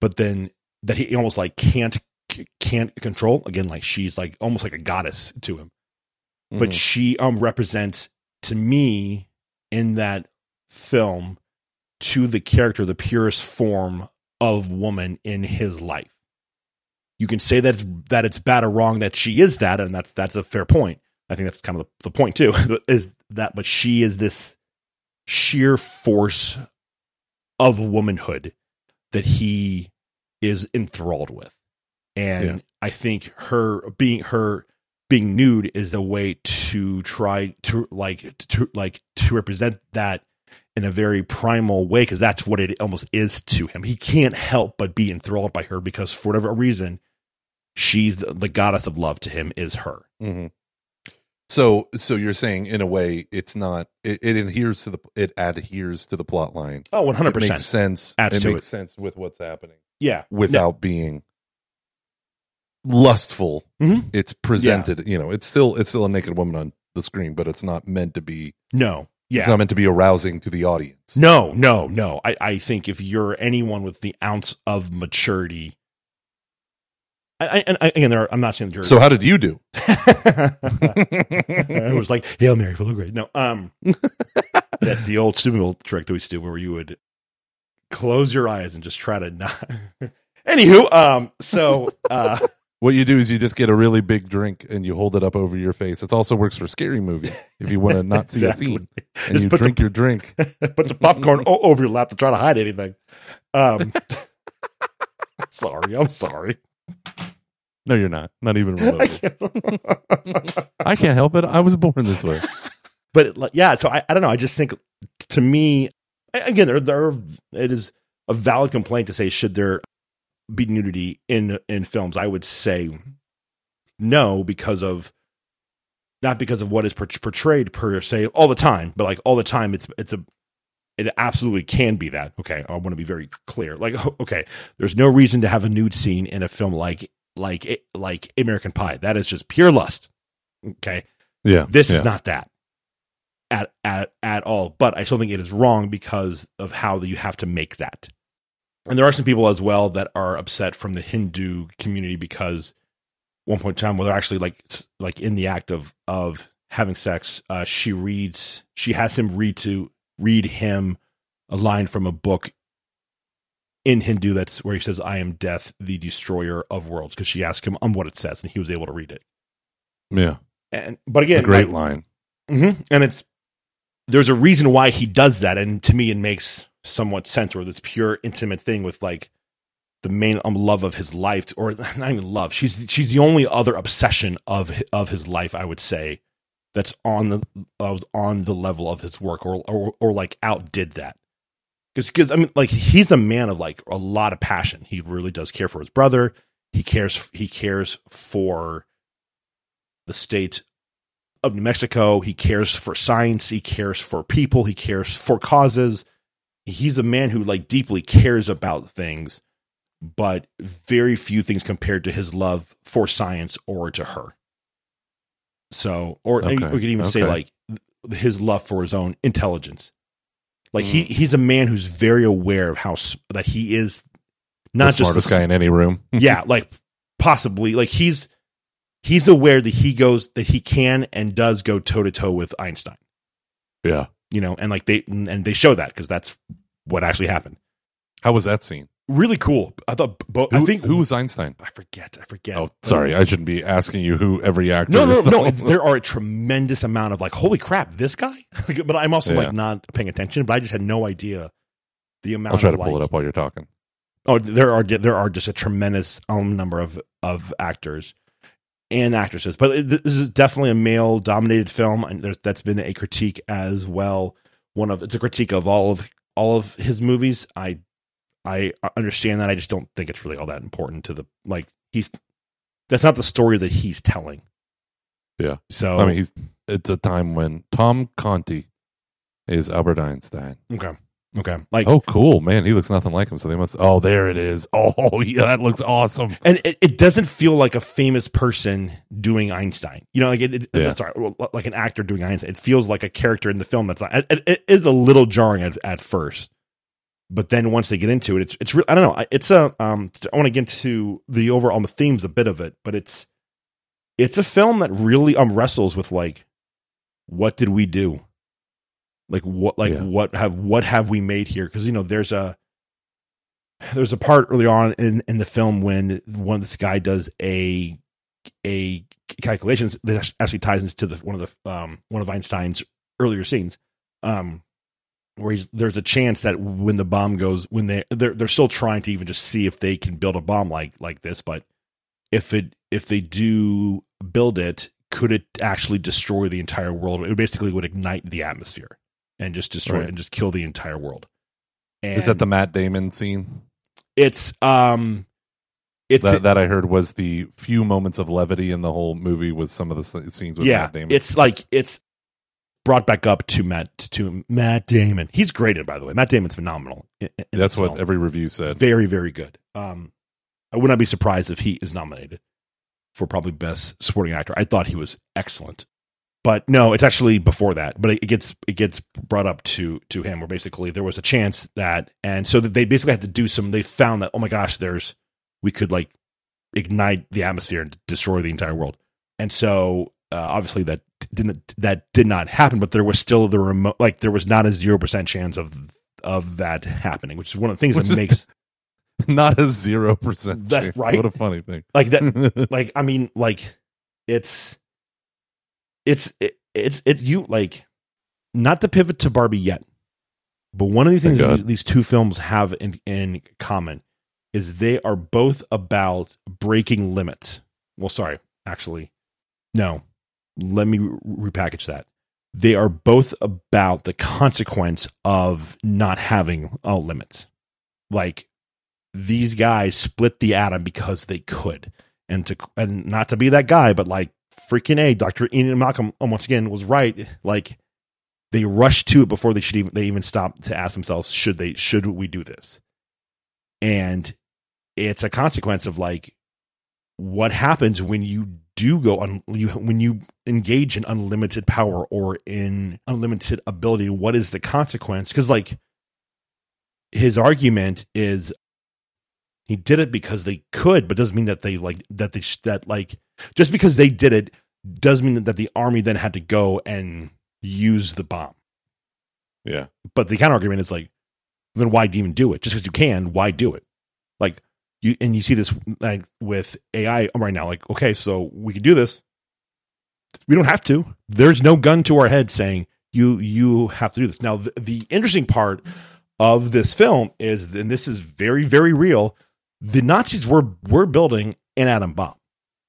but then that he almost like can't can't control again like she's like almost like a goddess to him. But Mhm. she um represents to me in that film to the character the purest form of woman in his life. You can say that it's that it's bad or wrong that she is that and that's that's a fair point. I think that's kind of the, the point too is that but she is this sheer force of womanhood that he is enthralled with and Yeah. i think her being her being nude is a way to try to like to like to represent that in a very primal way because that's what it almost is to him. He can't help but be enthralled by her because for whatever reason, she's the, the goddess of love to him is her. Mhm. So, so you're saying in a way, it's not. It, it adheres to the. It adheres to the plot line. Oh, Oh, one hundred It makes sense. Adds it to makes it. sense with what's happening Yeah, without being lustful. Mhm. It's presented. You know, it's still it's still a naked woman on the screen, but it's not meant to be. no, yeah, It's not meant to be arousing to the audience. no, no, no. I I think if you're anyone with the ounce of maturity. I, and I, again, there are, I'm not saying the jury. So how did you do? it was like Hail Mary, full of grace. No, um, that's the old Super Bowl trick that we used to do, where you would close your eyes and just try to not. Anywho, um, so uh, What you do is you just get a really big drink and you hold it up over your face. It also works for scary movies if you want to not see a scene and Just you put the- drink your drink. put the popcorn over your lap to try to hide anything. Um, sorry, I'm sorry. No, you're not. Not even I remotely. can't- I can't help it. I was born this way. but it, yeah, so I, I don't know. I just think to me, again, there, there are, it is a valid complaint to say should there be nudity in in films? I would say no because of not because of what is portrayed per se all the time, but like all the time, it's it's a it absolutely can be that. Okay, I want to be very clear. Like, okay, there's no reason to have a nude scene in a film like like like American Pie. That is just pure lust. Okay, Yeah. this yeah. is not that at at at all. But I still think it is wrong because of how you have to make that. And there are some people as well that are upset from the Hindu community because one point in time where they're actually like like in the act of of having sex, uh, she reads she has him read to read him a line from a book in Hindu that's where he says, I am death, the destroyer of worlds, because she asked him on what it says, and he was able to read it. Yeah. And but again, a great like- line. hmm And it's there's a reason why he does that, and to me, it makes somewhat sense. Or this pure intimate thing with like the main um, love of his life, or not even love. She's she's the only other obsession of of his life, I would say, that's on the uh, on the level of his work, or or or like outdid that. Because because I mean, like he's a man of like a lot of passion. He really does care for his brother. He cares. He cares for the state of New Mexico. He cares for science. He cares for people. He cares for causes. He's a man who like deeply cares about things, but very few things compared to his love for science or to her. So, or Okay, we could even say like his love for his own intelligence. Like he Mm. he's a man who's very aware of how that he is not the just smartest the, guy in any room. yeah, like possibly like he's he's aware that he goes that he can and does go toe to toe with Einstein. yeah. You know, and like they and they show that because that's what actually happened. How was that scene? Really cool. I thought both. Who, I think who was Einstein? I forget. I forget. Oh, sorry. I shouldn't be asking you who every actor. No, no, no. though. There are a tremendous amount of like, holy crap, this guy. but I'm also Yeah. like not paying attention. But I just had no idea the amount. I'll try to pull like- it up while you're talking. Oh, there are there are just a tremendous um, number of of actors and actresses, but it- this is definitely a male dominated film, and there's, that's been a critique as well. One of it's a critique of all of all of his movies. I I understand that. I just don't think it's really all that important to the like he's that's not the story that he's telling. Yeah. So I mean, he's it's a time when Tom Conti is Albert Einstein. okay, Okay, like Oh, cool, man. He looks nothing like him. So they must. Oh, there it is. Oh, yeah, that looks awesome. and it, it doesn't feel like a famous person doing Einstein. You know, like it, it Yeah. sorry, like an actor doing Einstein. It feels like a character in the film. That's not. It, it is a little jarring at, at first, but then once they get into it, it's it's. Real, I don't know. It's a. Um, I want to get into the overall the themes a bit of it, but it's it's a film that really um wrestles with like, what did we do? Like what? Like Yeah. what have what have we made here? Because you know, there's a there's a part early on in, in the film when one of this guy does a a calculations that actually ties into the one of the um one of Einstein's earlier scenes um where he's, there's a chance that when the bomb goes when they they're they're still trying to even just see if they can build a bomb like like this but if it if they do build it could it actually destroy the entire world it basically would ignite the atmosphere and just destroy Right. it and just kill the entire world and Is that the Matt Damon scene? it's um it's That, that I heard was the few moments of levity in the whole movie with some of the scenes with yeah Matt Damon. it's like it's brought back up to matt to matt damon. He's great it, by the way. Matt damon's phenomenal. That's what film. every review said. very very good. Um i would not be surprised if he is nominated for probably best supporting actor. I thought he was excellent. But no it's actually before that. But it gets it gets brought up to to him where basically there was a chance that and so that they basically had to do some they found that oh my gosh there's we could like ignite the atmosphere and destroy the entire world. And so uh, obviously that didn't that did not happen but there was still the remote like there was not a 0% chance of of that happening which is one of the things Which that makes Not a zero percent. That- right? What a funny thing. like that like i mean like it's it's it, it's it you like not to pivot to barbie yet but one of these things these, these two films have in in common is they are both about breaking limits well sorry actually no let me repackage that they are both about the consequence of not having uh, limits like these guys split the atom because they could and to and not to be that guy, but like freaking a Dr. Ian Malcolm um, once again was right. Like they rushed to it before they should even they even stopped to ask themselves should they should we do this, and it's a consequence of like what happens when you do go on you when you engage in unlimited power or in unlimited ability what is the consequence because like his argument is he did it because they could, but doesn't mean that they like that they that like just because they did it does mean that the army then had to go and use the bomb. Yeah. But the counter argument is like, then why even do it? Just because you can, why do it? Like you and you see this like with AI right now. Like, okay, so we can do this. We don't have to. There's no gun to our head saying you you have to do this. Now, the, the interesting part of this film is, and this is very very real. The Nazis were were building an atom bomb.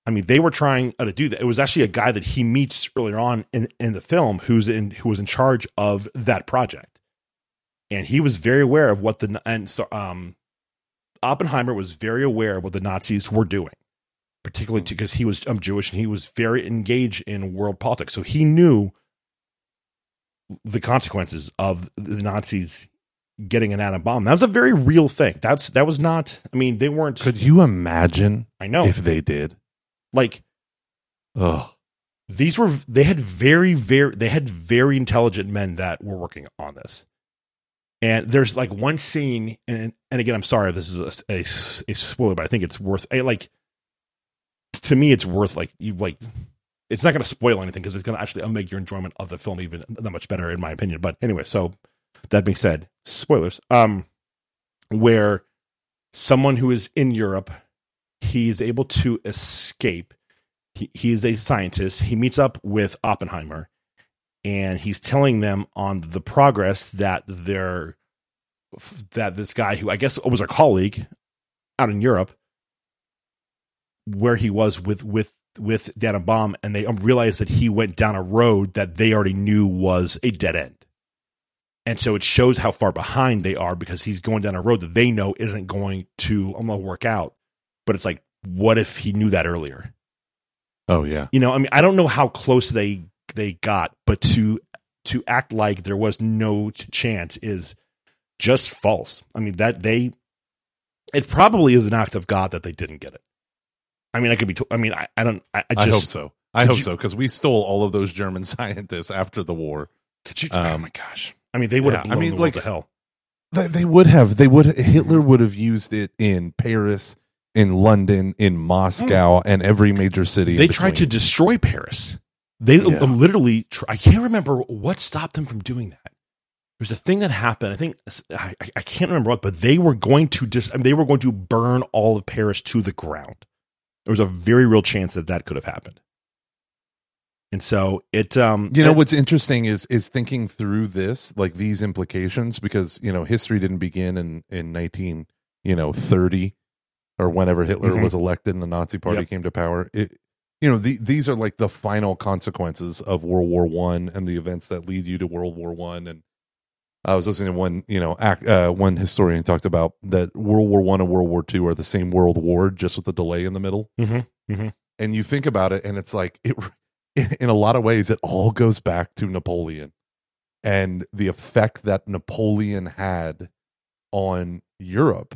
I mean, they were trying uh, to do that. It was actually a guy that he meets earlier on in, in the film who's in who was in charge of that project, and he was very aware of what the and so um, Oppenheimer was very aware of what the Nazis were doing, particularly because he was um, Jewish and he was very engaged in world politics, so he knew the consequences of the Nazis getting an atom bomb. That was a very real thing. That's that was not. I mean, they weren't. Could you imagine I know, if they did? like Oh, these were they had very very they had very intelligent men that were working on this and there's like one scene and and again i'm sorry this is a, a, a spoiler but i think it's worth like to me it's worth like you like it's not going to spoil anything because it's going to actually make your enjoyment of the film even that much better in my opinion. But anyway so that being said spoilers. Um where someone who is in europe he's able to escape. He, he's a scientist. He meets up with Oppenheimer and he's telling them on the progress that they're that this guy who I guess was a colleague out in Europe where he was with with with Dana Bomb and they realized that he went down a road that they already knew was a dead end. And so it shows how far behind they are because he's going down a road that they know isn't going to almost work out. But it's like, what if he knew that earlier? oh yeah. you know i mean i don't know how close they they got but to to act like there was no chance is just false. I mean that they it probably is an act of God that they didn't get it. I mean, I could be. T- I mean, I, I don't. I, I I, just hope so. I hope you- so because we stole all of those German scientists after the war. Could you? oh Um, my gosh! I mean, they would have I mean, the world like- to hell. They, they would have. They would. Hitler would have used it in Paris, in London, in Moscow, and every major city. They tried to destroy Paris. They Yeah. literally. Tr- I can't remember what stopped them from doing that. There's a thing that happened. I think I, I- can't remember what, but they were going to dis- I mean, They were going to burn all of Paris to the ground. There was a very real chance that that could have happened. And so it, um, You know and- what's interesting is is thinking through this, like these implications, because you know history didn't begin in in nineteen you know thirty or whenever Hitler Mhm. was elected and the Nazi Party Yep. came to power. It, you know, the, these are like the final consequences of World War One and the events that lead you to World War One. And I was listening to one, you know, act, uh, one historian talked about that World War One and World War Two are the same World War, just with the delay in the middle. Mhm, mhm. And you think about it, and it's like it. In a lot of ways, it all goes back to Napoleon and the effect that Napoleon had on Europe,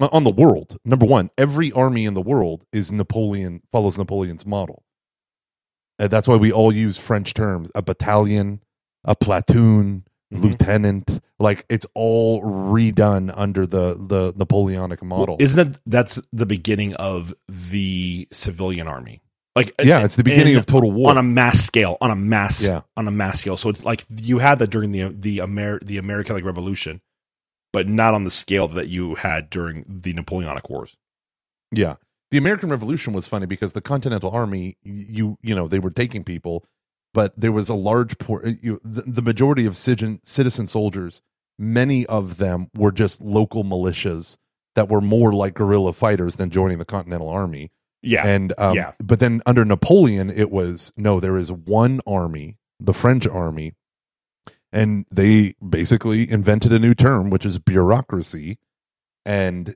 on the world. Number one, every army in the world is Napoleon follows Napoleon's model. And that's why we all use French terms: a battalion, a platoon, Mhm. lieutenant. Like it's all redone under the the Napoleonic model. Well, isn't that that's the beginning of the civilian army? Like yeah, it's the beginning in- of total war. on a mass scale, on a mass, Yeah. on a mass scale. So it's like you had that during the the Amer the American like Revolution, but not on the scale that you had during the Napoleonic Wars. Yeah. The American Revolution was funny because the Continental Army, you you know, they were taking people, but there was a large por- you, the, the majority of citizen, citizen soldiers, many of them were just local militias that were more like guerrilla fighters than joining the Continental Army. Yeah, And um, Yeah. but then under Napoleon, it was no, there is one army, the French army, and they basically invented a new term, which is bureaucracy, and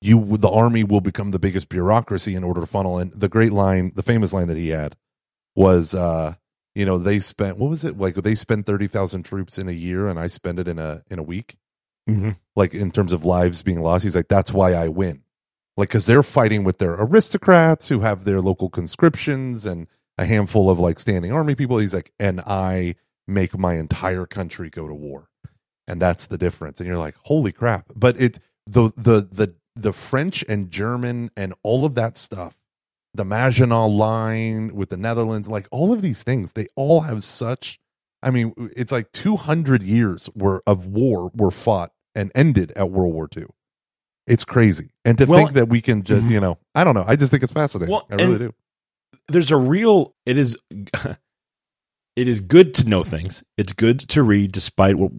you the army will become the biggest bureaucracy in order to funnel in. The great line, the famous line that he had was, uh, you know, they spent what was it like? They spent thirty thousand troops in a year, and I spend it in a in a week Mhm. like in terms of lives being lost. He's like, that's why I win. Like, because they're fighting with their aristocrats who have their local conscriptions and a handful of like standing army people. He's like, and I make my entire country go to war. And that's the difference. And you're like, holy crap. But it, the, the, the, the French and German and all of that stuff, the Maginot Line with the Netherlands, like all of these things, they all have such I mean, it's like 200 years were of war were fought and ended at World War II. It's crazy. And to Well- think that we can just, Mhm. you know, I don't know. I just think it's fascinating. Well, I really do. there's a real. It is. It is good to know things. It's good to read, despite what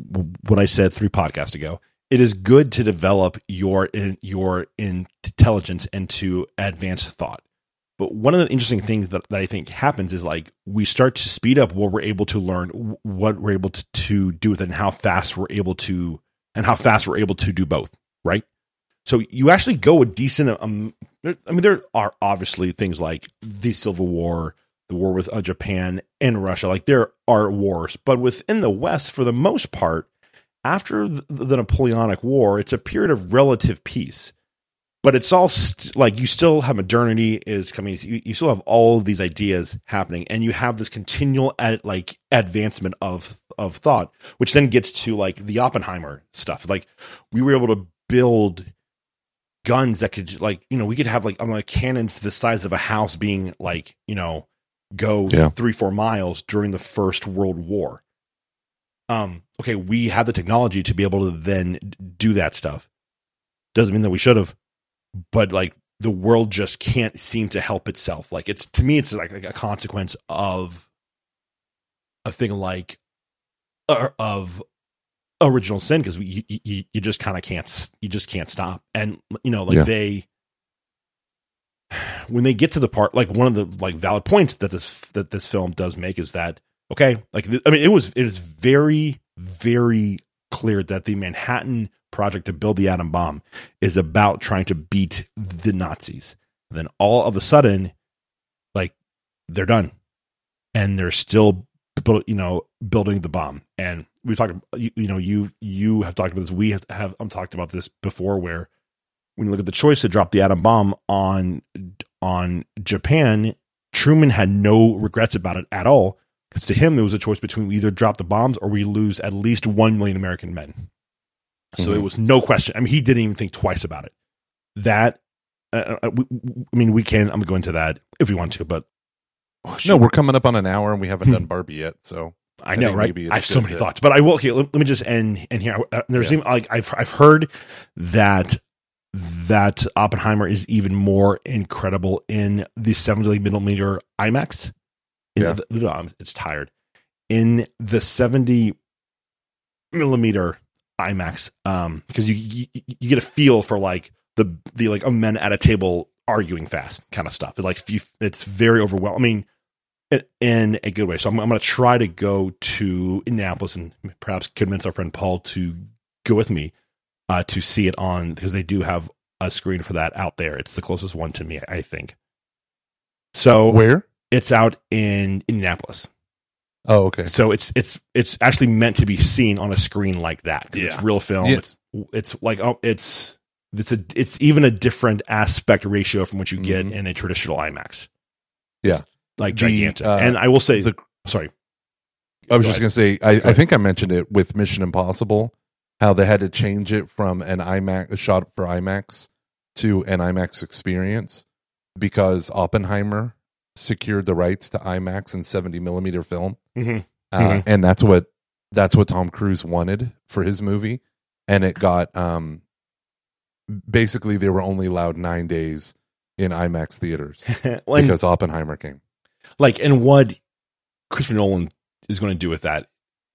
what I said three podcasts ago. It is good to develop your your intelligence and to advance thought. But one of the interesting things that, that I think happens is like we start to speed up what we're able to learn, what we're able to, to do with it, and how fast we're able to, and how fast we're able to do both. Right. So you actually go a decent. Um, I mean, there are obviously things like the Civil War, the war with uh, Japan and Russia. Like there are wars, but within the West, for the most part, after the, the Napoleonic War, it's a period of relative peace. But it's all st- like you still have modernity is coming. You, you still have all of these ideas happening, and you have this continual ad, like advancement of of thought, which then gets to like the Oppenheimer stuff. Like we were able to build guns that could like you know we could have like um, like cannons the size of a house being like you know go Yeah. three four miles during the first world war um okay we have the technology to be able to then do that stuff doesn't mean that we should have but like the world just can't seem to help itself like it's to me it's like, like a consequence of a thing like uh, of original sin because you, you you just kind of can't you just can't stop and you know like Yeah. they when they get to the part like one of the like valid points that this that this film does make is that okay like th- i mean it was it is very very clear that the manhattan project to build the atom bomb is about trying to beat the nazis then all of a sudden like they're done and they're still build, you know building the bomb and we've talked. You, you know, you you have talked about this. We have, have I'm talked about this before. Where when you look at the choice to drop the atom bomb on on Japan, Truman had no regrets about it at all. Because to him, it was a choice between we either drop the bombs or we lose at least one million American men. So Mhm. it was no question. I mean, he didn't even think twice about it. That, uh, uh, we, I mean, we can. I'm gonna go into that if we want to, but oh, No, we're coming up on an hour and we haven't Hmm. done Barbie yet. So I I know, right? I have so many to- thoughts, but I will. Okay, let, let me just end. And here, uh, there's Yeah. even like I've I've heard that that Oppenheimer is even more incredible in the 70 millimeter IMAX. In Yeah. the- it's tired in the 70 millimeter IMAX um, because you, you you get a feel for like the the like a men at a table arguing fast kind of stuff. It like you, it's very overwhelming. I mean, in- in a good way. So I'm, I'm going to try to go to Indianapolis and perhaps convince our friend Paul to go with me uh, to see it on because they do have a screen for that out there. It's the closest one to me, I think. So where? it's out in Indianapolis. Oh, okay. So it's it's it's actually meant to be seen on a screen like that. 'cause It's Yeah. real film. Yeah. It's it's like oh it's it's a it's even a different aspect ratio from what you get Mhm. in a traditional IMAX. Yeah. It's, like The, gigantic. uh, and I will say, the- sorry, I was Go just ahead. going to say, I, I think I mentioned it with Mission Impossible, how they had to change it from an IMAX shot for IMAX to an IMAX experience because Oppenheimer secured the rights to IMAX and 70 millimeter film, Mhm. uh, Mhm. and that's what that's what Tom Cruise wanted for his movie, and it got um basically they were only allowed nine days in IMAX theaters Well, because Oppenheimer came. like and what Christopher Nolan is going to do with that.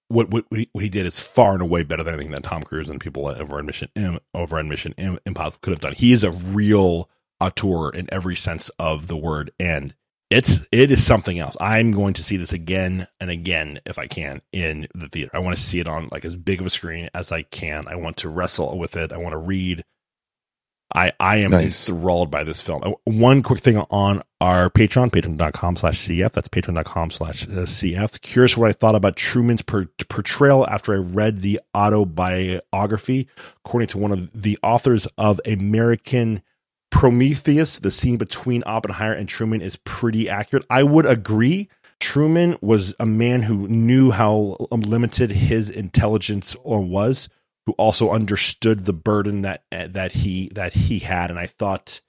What, what what he, did is far and away better than anything that Tom Cruise and people over in Mission over in Mission Impossible could have done. He is a real auteur in every sense of the word, and it's it is something else. I'm going to see this again and again if I can in the theater. I want to see it on like as big of a screen as I can. I want to wrestle with it. I want to read. I I am Nice. enthralled by this film. Uh, One quick thing on our Patreon, patreon.com slash CF. That's patreon.com slash uh, CF. Curious what I thought about Truman's per- portrayal after I read the autobiography. According to one of the authors of American Prometheus, the scene between Oppenheimer and Truman is pretty accurate. I would agree. Truman was a man who knew how limited his intelligence or was, who also understood the burden that that he that he had, and I thought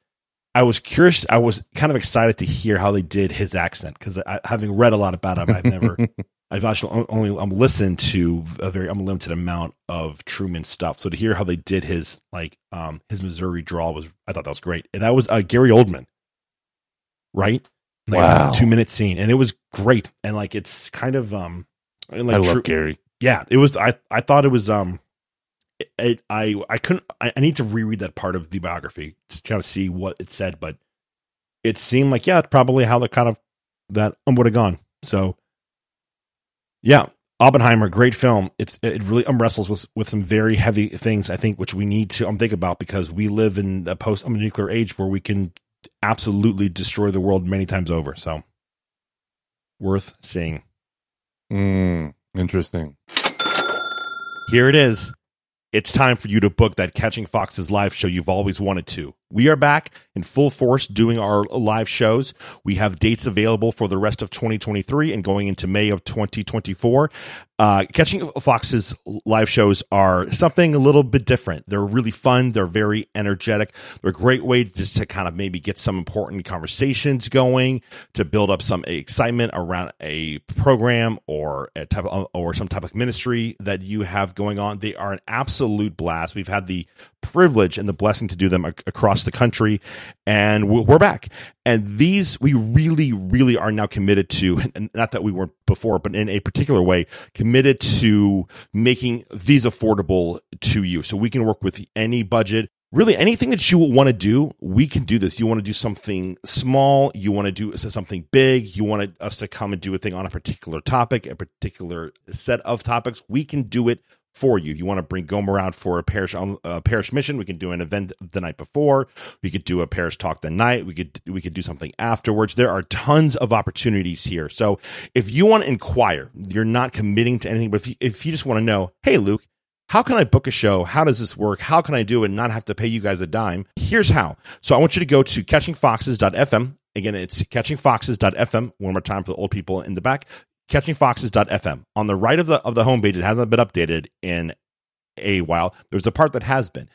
I was curious. I was kind of excited to hear how they did his accent because having read a lot about him, I've never, I've actually only I'm listened to a very I'm limited amount of Truman stuff. So to hear how they did his like um his Missouri draw was I thought that was great, and that was uh, Gary Oldman, right? Like Wow. a two minute scene, and it was great. And like it's kind of um, and like I love Tru- Gary. yeah, it was. I I thought it was um, it, I I couldn't. I, I need to reread that part of the biography to kind of see what it said, but it seemed like yeah, probably how the kind of that um, would have gone. So yeah, Oppenheimer, great film. It's it really um, wrestles with with some very heavy things. I think which we need to um think about because we live in a post um, nuclear age where we can absolutely destroy the world many times over. So worth seeing. Mm, interesting. Here it is. It's time for you to book that Catching Foxes live show you've always wanted to. We are back in full force doing our live shows. We have dates available for the rest of 2023 and going into May of 2024. Uh, Catching Foxes live shows are something a little bit different. They're really fun. They're very energetic. They're a great way just to kind of maybe get some important conversations going, to build up some excitement around a program or a type of, or some type of ministry that you have going on. They are an absolute blast. We've had the privilege and the blessing to do them ac- across the country, and we- we're back. And these we really, really are now committed to, and not that we weren't before, but in a particular way, committed to making these affordable to you. So we can work with any budget. really anything that you want to do, we can do this. You want to do something small, you want to do something big, you want us to come and do a thing on a particular topic, a particular set of topics, we can do it for you. You want to bring Gomer out for a parish a parish mission, we can do an event the night before. We could do a parish talk the night. We could we could do something afterwards. There are tons of opportunities here. So if you want to inquire, you're not committing to anything, but if you, if you just want to know, hey Luke, how can I book a show? How does this work? How can I do it and not have to pay you guys a dime? Here's how. So I want you to go to catchingfoxes.fm. Again, it's catchingfoxes.fm. One more time for the old people in the back. Catchingfoxes.fm. On the right of the of the homepage, it hasn't been updated in a while. There's a part that has been.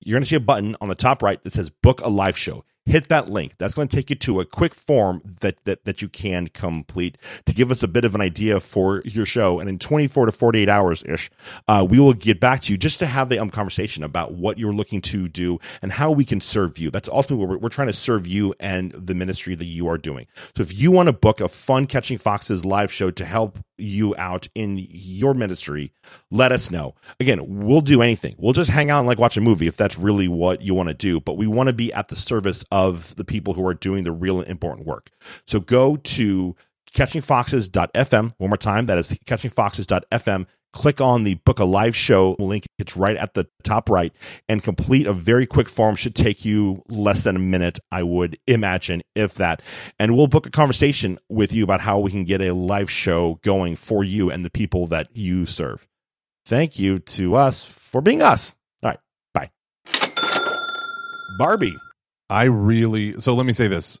You're going to see a button on the top right that says book a live show hit that link. That's going to take you to a quick form that, that, that you can complete to give us a bit of an idea for your show. And in 24 to 48 hours ish, uh, we will get back to you just to have the um, conversation about what you're looking to do and how we can serve you. That's ultimately what we're, we're trying to serve you and the ministry that you are doing. So if you want to book a fun Catching Foxes live show to help you out in your ministry, let us know. Again, we'll do anything. We'll just hang out and like watch a movie if that's really what you want to do. But we want to be at the service of the people who are doing the real important work. So go to catchingfoxes.fm one more time. That is catchingfoxes.fm. Click on the book a live show link. It's right at the top right and complete a very quick form. Should take you less than a minute, I would imagine, if that. And we'll book a conversation with you about how we can get a live show going for you and the people that you serve. Thank you to us for being us. All right. Bye. Barbie. I really so let me say this.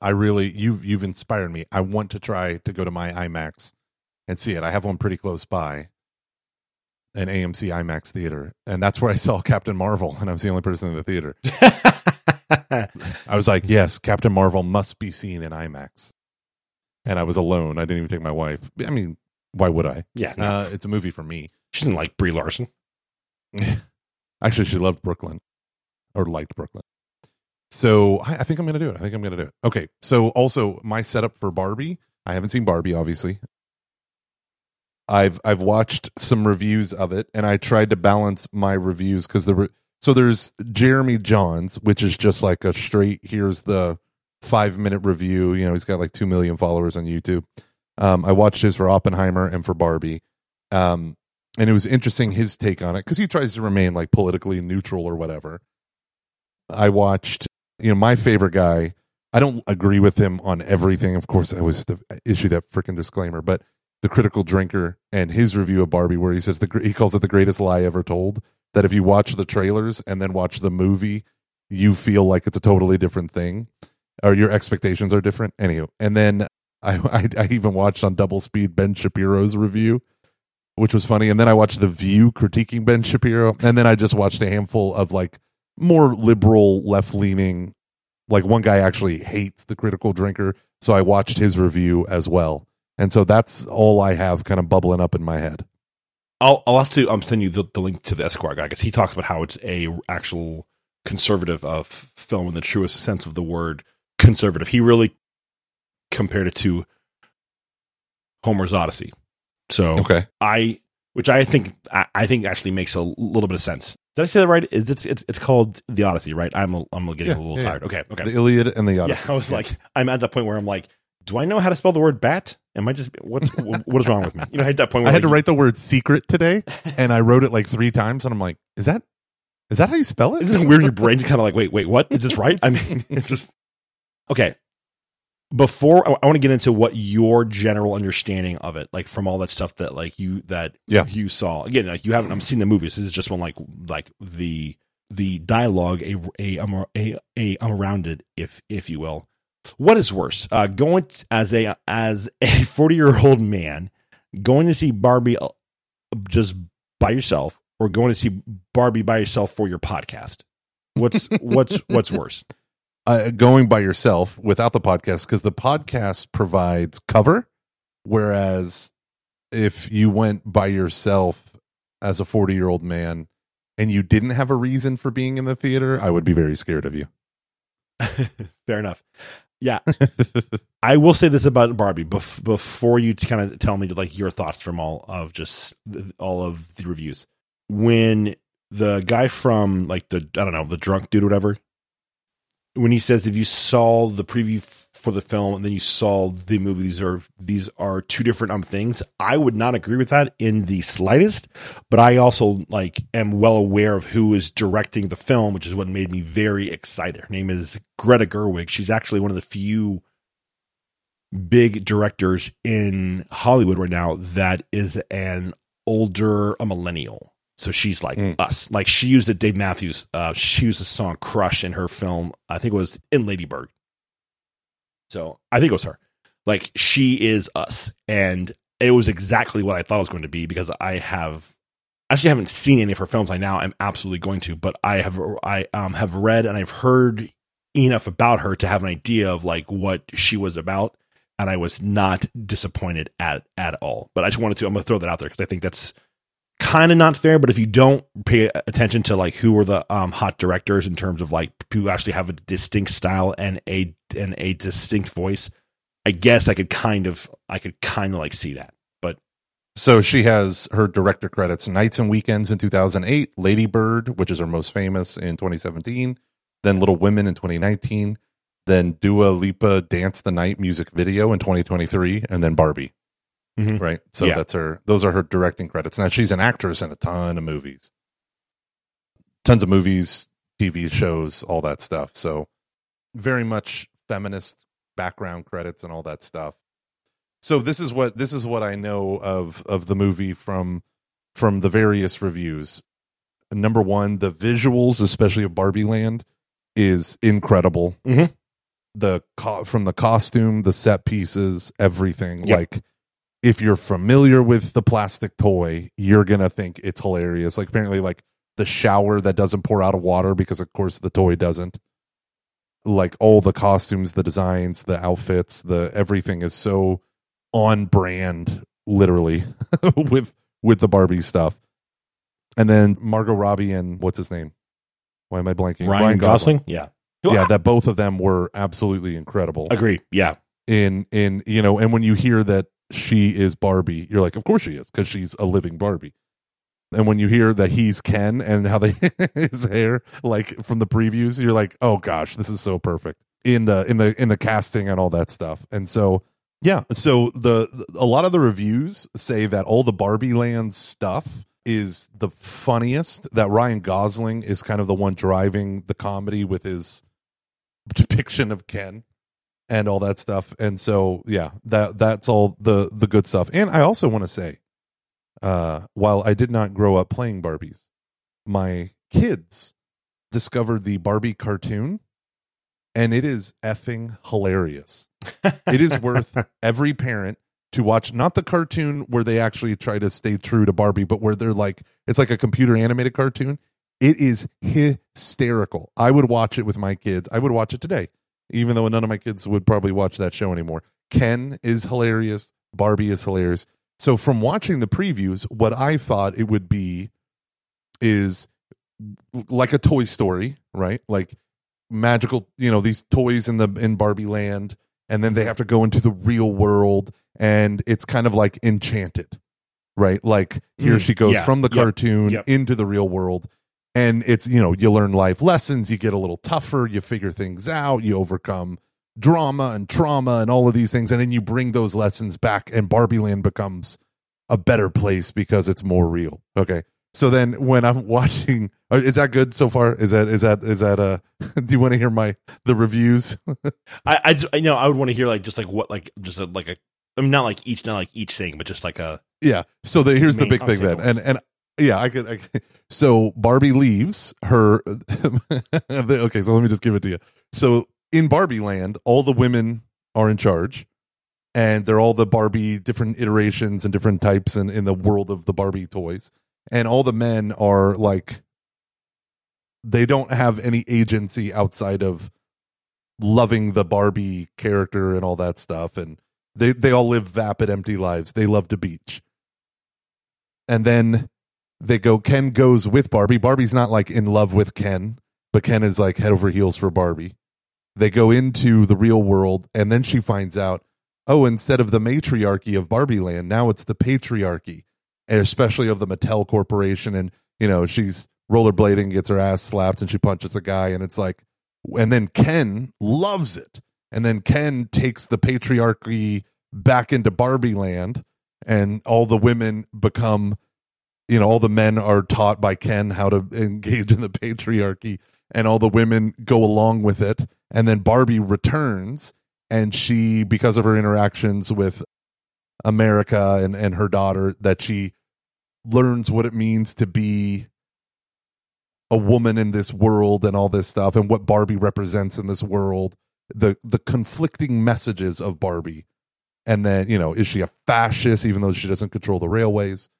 I really you've you've inspired me. I want to try to go to my IMAX and see it. I have one pretty close by. An AMC IMAX theater. And that's where I saw Captain Marvel and I was the only person in the theater. I was like, "Yes, Captain Marvel must be seen in IMAX." And I was alone. I didn't even take my wife. I mean, why would I? Yeah. No. Uh, it's a movie for me. she didn't like Brie Larson. Actually, she loved Brooklyn or liked Brooklyn. So I, I think I'm going to do it. I think I'm going to do it. Okay. So also my setup for Barbie. I haven't seen Barbie, obviously. I've I've watched some reviews of it, and I tried to balance my reviews because the re- so there's Jeremy Jahns, which is just like a straight. Here's the five minute review. You know, he's got like two million followers on YouTube. Um, I watched his for Oppenheimer and for Barbie. Um, and it was interesting his take on it because he tries to remain like politically neutral or whatever. I watched, you know, my favorite guy. I don't agree with him on everything. Of course, I was the issue that freaking disclaimer, but the critical drinker and his review of Barbie, where he says the he calls it the greatest lie ever told. That if you watch the trailers and then watch the movie, you feel like it's a totally different thing, or your expectations are different. Anywho, and then I, I, I even watched on double speed Ben Shapiro's review, which was funny. And then I watched The View critiquing Ben Shapiro, and then I just watched a handful of like more liberal, left leaning. Like one guy actually hates the critical drinker, so I watched his review as well. And so that's all I have kind of bubbling up in my head. I'll I'll have to um, send you the, the link to the Esquire guy because he talks about how it's a actual conservative of film in the truest sense of the word conservative. He really compared it to Homer's Odyssey. So Okay. I, which I think I, I think actually makes a little bit of sense. Did I say that right? Is it's it's, it's called the Odyssey, right? I'm a, I'm getting Yeah, a little yeah, tired. Okay, okay. The Iliad and the yeah, Odyssey. I was like, I'm at that point where I'm like, do I know how to spell the word bat? Am I just what's what is wrong with me? You know, I hit that point. Where I had to write the word secret today, and I wrote it like three times, and I'm like, is that is that how you spell it? Isn't it weird your brain? Kind of like, wait, wait, what is this right? I mean, it's just okay. Before I, I want to get into what your general understanding of it, like from all that stuff that like you that Yeah. you saw. Again, like you haven't. I'm seeing the movies. This is just one like like the the dialogue a a um, a, a um, around it, if if you will. What is worse, uh, going t- as a as a 40 year old man going to see Barbie uh, just by yourself, or going to see Barbie by yourself for your podcast? What's what's what's worse? Uh, going by yourself without the podcast because the podcast provides cover, whereas if you went by yourself as a 40 year old man and you didn't have a reason for being in the theater, I would be very scared of you. Fair enough. Yeah, I will say this about Barbie bef- before you kind of tell me like your thoughts from all of just th- all of the reviews. When the guy from like the I don't know the drunk dude whatever when he says if you saw the preview for the film and then you saw the movie these are these are two different um things I would not agree with that in the slightest but I also like am well aware of who is directing the film which is what made me very excited. Her name is Greta Gerwig. She's actually one of the few big directors in Hollywood right now that is an older a millennial so she's like Mm. us. Like she used a Dave Matthews. Uh, she used the song "Crush" in her film. I think it was in Ladybird. So I think it was her. Like she is us, and it was exactly what I thought it was going to be because I have actually haven't seen any of her films. I now am absolutely going to, but I have I um have read and I've heard enough about her to have an idea of like what she was about, and I was not disappointed at at all. But I just wanted to. I'm going to throw that out there because I think that's kind of not fair, but if you don't pay attention to like who are the um, hot directors in terms of like who actually have a distinct style and a and a distinct voice, I guess I could kind of I could kind of like see that. But So she has her director credits Nights and Weekends in 2008, Lady Bird, which is her most famous in 2017, then Little Women in 2019, then Dua Lipa Dance the Night music video in 2023, and then Barbie. Mhm. Right. So Yeah. that's her, those are her directing credits. Now she's an actress in a ton of movies, tons of movies, TV shows, all that stuff. So very much feminist background credits and all that stuff so this is what this is what I know of of the movie from from the various reviews. Number one, the visuals, especially of Barbie Land, is incredible. Mhm. The co- from the costume, the set pieces, everything. Yep. Like, if you're familiar with the plastic toy, you're gonna think it's hilarious. Like, apparently, like the shower that doesn't pour out of water because, of course, the toy doesn't. Like all the costumes, the designs, the outfits, the everything is so on brand literally with with the Barbie stuff. And then Margot Robbie and what's his name? Why am I blanking? Ryan, Gosling, yeah, Yeah, that both of them were absolutely incredible. agree, yeah, In in you know, and when you hear that she is Barbie, you're like, of course she is, because she's a living Barbie. And when you hear that he's Ken and how they his hair, like from the previews, you're like, oh gosh, this is so perfect in the in the in the casting and all that stuff. And so yeah, so the a lot of the reviews say that all the Barbie Land stuff is the funniest. That Ryan Gosling is kind of the one driving the comedy with his depiction of Ken and all that stuff. And so yeah, that that's all the the good stuff. And I also want to say, uh, while I did not grow up playing Barbies, my kids discovered the Barbie cartoon, and it is effing hilarious. It is worth every parent to watch not the cartoon where they actually try to stay true to Barbie, but where they're like it's like a computer animated cartoon. It is hysterical. I would watch it with my kids. I would watch it today, even though none of my kids would probably watch that show anymore. Ken is hilarious. Barbie is hilarious. So from watching the previews, what I thought it would be is like a Toy Story, right? Like magical, you know, these toys in the in Barbie land, and then they have to go into the real world, and it's kind of like Enchanted, right? Like here Mm, she goes yeah, from the yep, cartoon yep. into the real world. And it's, you know, you learn life lessons, you get a little tougher, you figure things out, you overcome drama and trauma and all of these things. And then you bring those lessons back, and Barbie Land becomes a better place because it's more real. Okay. So then when I'm watching, uh, is that good so far? Is that, is that, is that, uh, do you want to hear my, the reviews? I, I, ju- I know I would want to hear like just like what like just a, like a I mean not like each not like each thing, but just like a Yeah. So the, here's the big thing then, and and yeah, I could. I so Barbie leaves her. okay, so let me just give it to you. So in Barbie Land, all the women are in charge, and they're all the Barbie different iterations and different types, and in the world of the Barbie toys, and all the men are like they don't have any agency outside of loving the Barbie character and all that stuff, and they they all live vapid, empty lives. They love to beach, and then they go. Ken goes with Barbie. Barbie's not like in love with Ken, but Ken is like head over heels for Barbie. They go into the real world, and then she finds out, oh, instead of the matriarchy of Barbie Land, now it's the patriarchy, especially of the Mattel Corporation. And you know, she's rollerblading, gets her ass slapped, and she punches a guy, and it's like, and then Ken loves it, and then Ken takes the patriarchy back into Barbie land, and all the women become, you know, all the men are taught by Ken how to engage in the patriarchy, and all the women go along with it, and then Barbie returns, and she, because of her interactions with America and and her daughter, that she learns what it means to be a woman in this world and all this stuff and what Barbie represents in this world the the conflicting messages of Barbie. And then you know is she a fascist even though she doesn't control the railways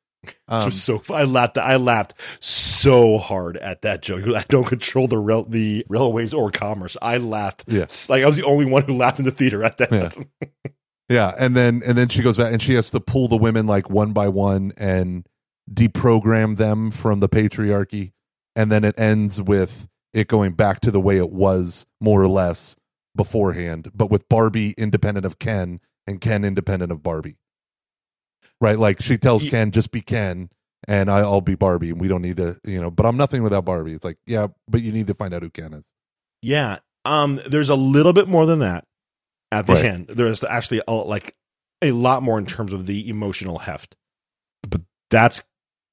Um, so I laughed. I laughed so hard at that joke. I don't control the rail, the railways or commerce. I laughed. Yeah. like I was the only one who laughed in the theater at that. Yeah. yeah and then and then she goes back and she has to pull the women like one by one and deprogram them from the patriarchy and then it ends with it going back to the way it was more or less beforehand but with barbie independent of ken and ken independent of barbie right like she tells Ye- ken just be ken and I, i'll be barbie and we don't need to you know but i'm nothing without barbie it's like yeah but you need to find out who ken is Yeah. Um. There's a little bit more than that at the Right. end. There's actually a, like a lot more in terms of the emotional heft. But that's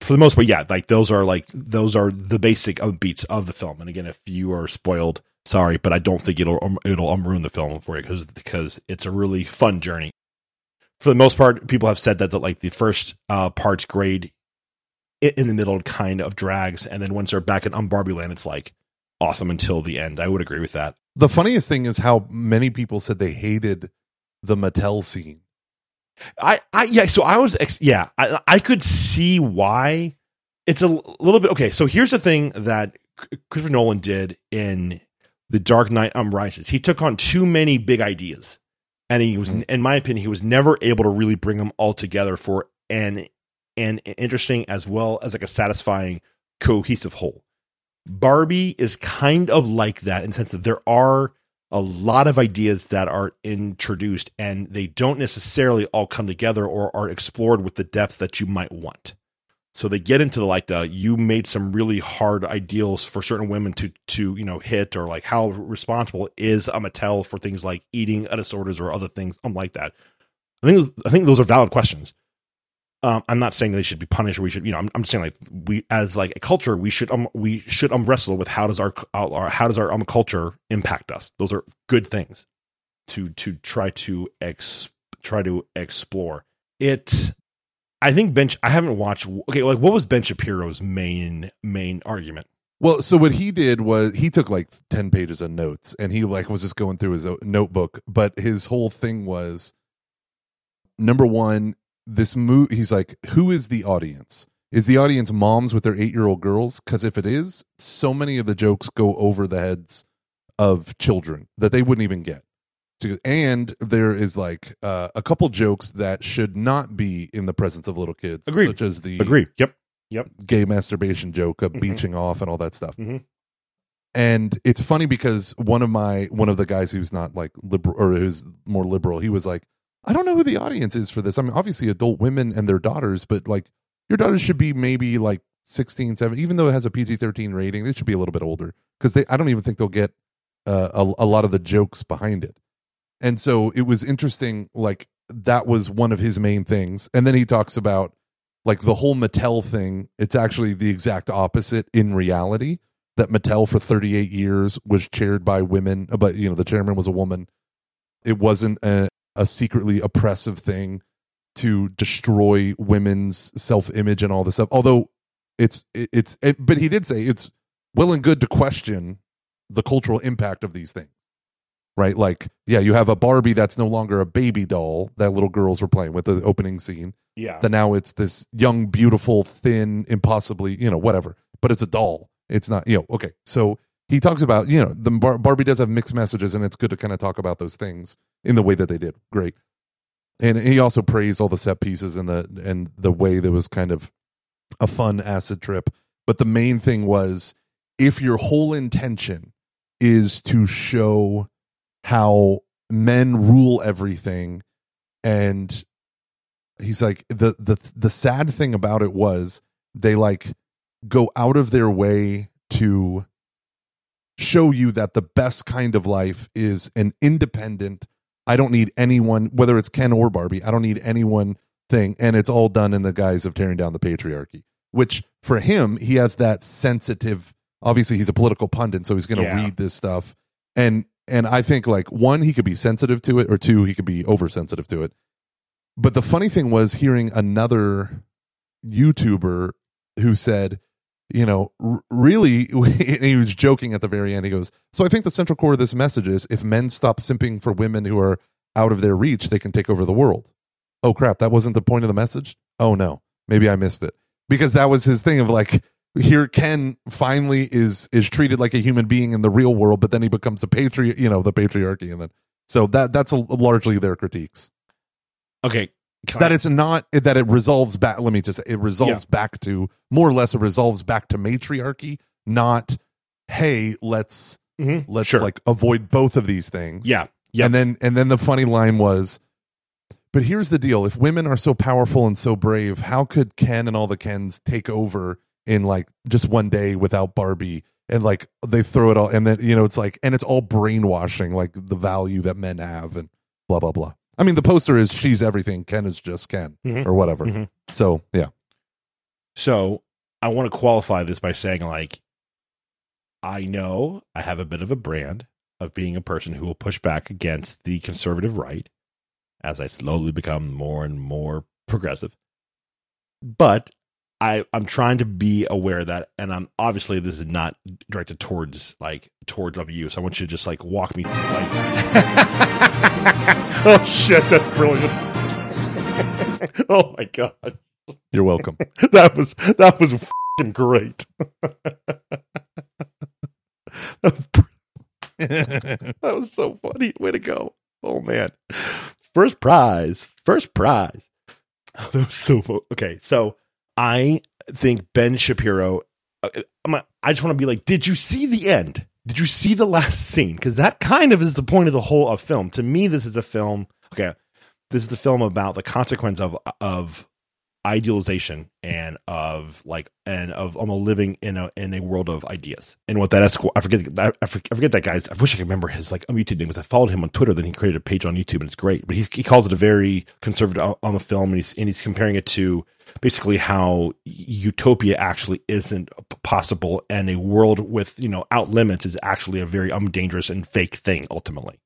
for the most part. Yeah. Like those are like those are the basic beats of the film. And again, if you are spoiled, sorry, but I don't think it'll um, it'll um, ruin the film for you because because it's a really fun journey. For the most part, people have said that that like the first uh, parts grade in the middle kind of drags, and then once they're back in on Barbie Land, it's like awesome until the end. I would agree with that. The funniest thing is how many people said they hated the Mattel scene. I, I yeah. So I was ex- yeah. I I could see why. It's a little bit okay. So here's the thing that Christopher Nolan did in the Dark Knight um, Rises. He took on too many big ideas, and he was, Mhm. in my opinion, he was never able to really bring them all together for an an interesting as well as like a satisfying cohesive whole. Barbie is kind of like that in the sense that there are a lot of ideas that are introduced and they don't necessarily all come together or are explored with the depth that you might want. So they get into the like the you made some really hard ideals for certain women to to you know hit or like how responsible is a Mattel for things like eating disorders or other things um, like that. I think I think those are valid questions. Um, I'm not saying they should be punished or we should you know I'm, I'm just saying like we as like a culture we should um we should um wrestle with how does our, our how does our um culture impact us. Those are good things to to try to ex try to explore. It I think Ben I haven't watched okay like what was Ben Shapiro's main main argument? Well, so what he did was he took like 10 pages of notes and he like was just going through his notebook, but his whole thing was number 1, this movie he's like who is the audience? Is the audience moms with their 8-year-old girls? Cuz if it is, so many of the jokes go over the heads of children that they wouldn't even get. Goes, And there is like uh, a couple jokes that should not be in the presence of little kids, Agreed. such as the Agree. Yep. Yep, gay masturbation joke of Mhm. beaching off and all that stuff. Mhm. And it's funny because one of my one of the guys who's not like liberal or who's more liberal, he was like, I don't know who the audience is for this. I mean, obviously adult women and their daughters, but like your daughters should be maybe like 16, 17, even though it has a PG 13 rating, they should be a little bit older because they I don't even think they'll get uh, a, a lot of the jokes behind it. And so it was interesting, like that was one of his main things. And then he talks about like the whole Mattel thing, it's actually the exact opposite in reality. That Mattel for 38 years was chaired by women, uh, but you know the chairman was a woman. It wasn't a, a secretly oppressive thing to destroy women's self image and all this stuff. Although it's it, it's it, but he did say it's well and good to question the cultural impact of these things. Right? Like, yeah, you have a Barbie that's no longer a baby doll that little girls were playing with the opening scene Yeah. that now it's this young, beautiful, thin, impossibly, you know, whatever. But it's a doll. It's not, you know, okay. So he talks about, you know, the Bar- Barbie does have mixed messages, and it's good to kind of talk about those things in the way that they did. Great. And he also praised all the set pieces and the and the way that was kind of a fun acid trip. But the main thing was if your whole intention is to show how men rule everything. And he's like the the the sad thing about it was they like go out of their way to show you that the best kind of life is an independent i don't need anyone whether it's ken or barbie i don't need anyone thing. And it's all done in the guise of tearing down the patriarchy which for him he has that sensitive obviously he's a political pundit so he's going to Yeah. read this stuff. And and i think like one he could be sensitive to it or two he could be oversensitive to it. But the funny thing was hearing another youtuber who said you know really he was joking at the very end. He goes so i think the central core of this message is if men stop simping for women who are out of their reach they can take over the world. Oh crap. That wasn't the point of the message? Oh no. Maybe i missed it. Because that was his thing of like here ken finally is is treated like a human being in the real world but then he becomes a patriot you know the patriarchy and then so that that's a, largely their critiques Okay. that I- it's not that it resolves back let me just say it resolves back to more or less it resolves back to matriarchy not hey let's Mhm. let's Sure. like avoid both of these things yeah. yeah. and then and then the funny line was but here's the deal if women are so powerful and so brave how could ken and all the kens take over in like just one day without barbie and like they throw it all and then you know it's like and it's all brainwashing like the value that men have and blah blah blah i mean the poster is she's everything ken is just ken Mhm. or whatever Mhm. so yeah So I want to qualify this by saying, like, I know I have a bit of a brand of being a person who will push back against the conservative right as I slowly become more and more progressive. But I, I'm trying to be aware of that, and I'm obviously this is not directed towards like towards you. So I want you to just like walk me through. Like, oh shit, that's brilliant! oh my god you're welcome that was that was fing great. that was that was so funny. Way to go! Oh man, first prize, first prize. Oh, that was so okay. So I think Ben Shapiro. uh, I just want to be like, did you see the end? Did you see the last scene? Because that kind of is the point of the whole of film. To me, this is a film. Okay, this is the film about the consequence of of idealization and of like and of um, living in a in a world of ideas. And what that is I forget that I forget, that guy's I wish I could remember his like um, YouTube name because I followed him on Twitter then he created a page on YouTube and it's great. But he's, he calls it a very conservative on the film and he's and he's comparing it to basically how utopia actually isn't possible and a world with you know out limits is actually a very um dangerous and fake thing ultimately.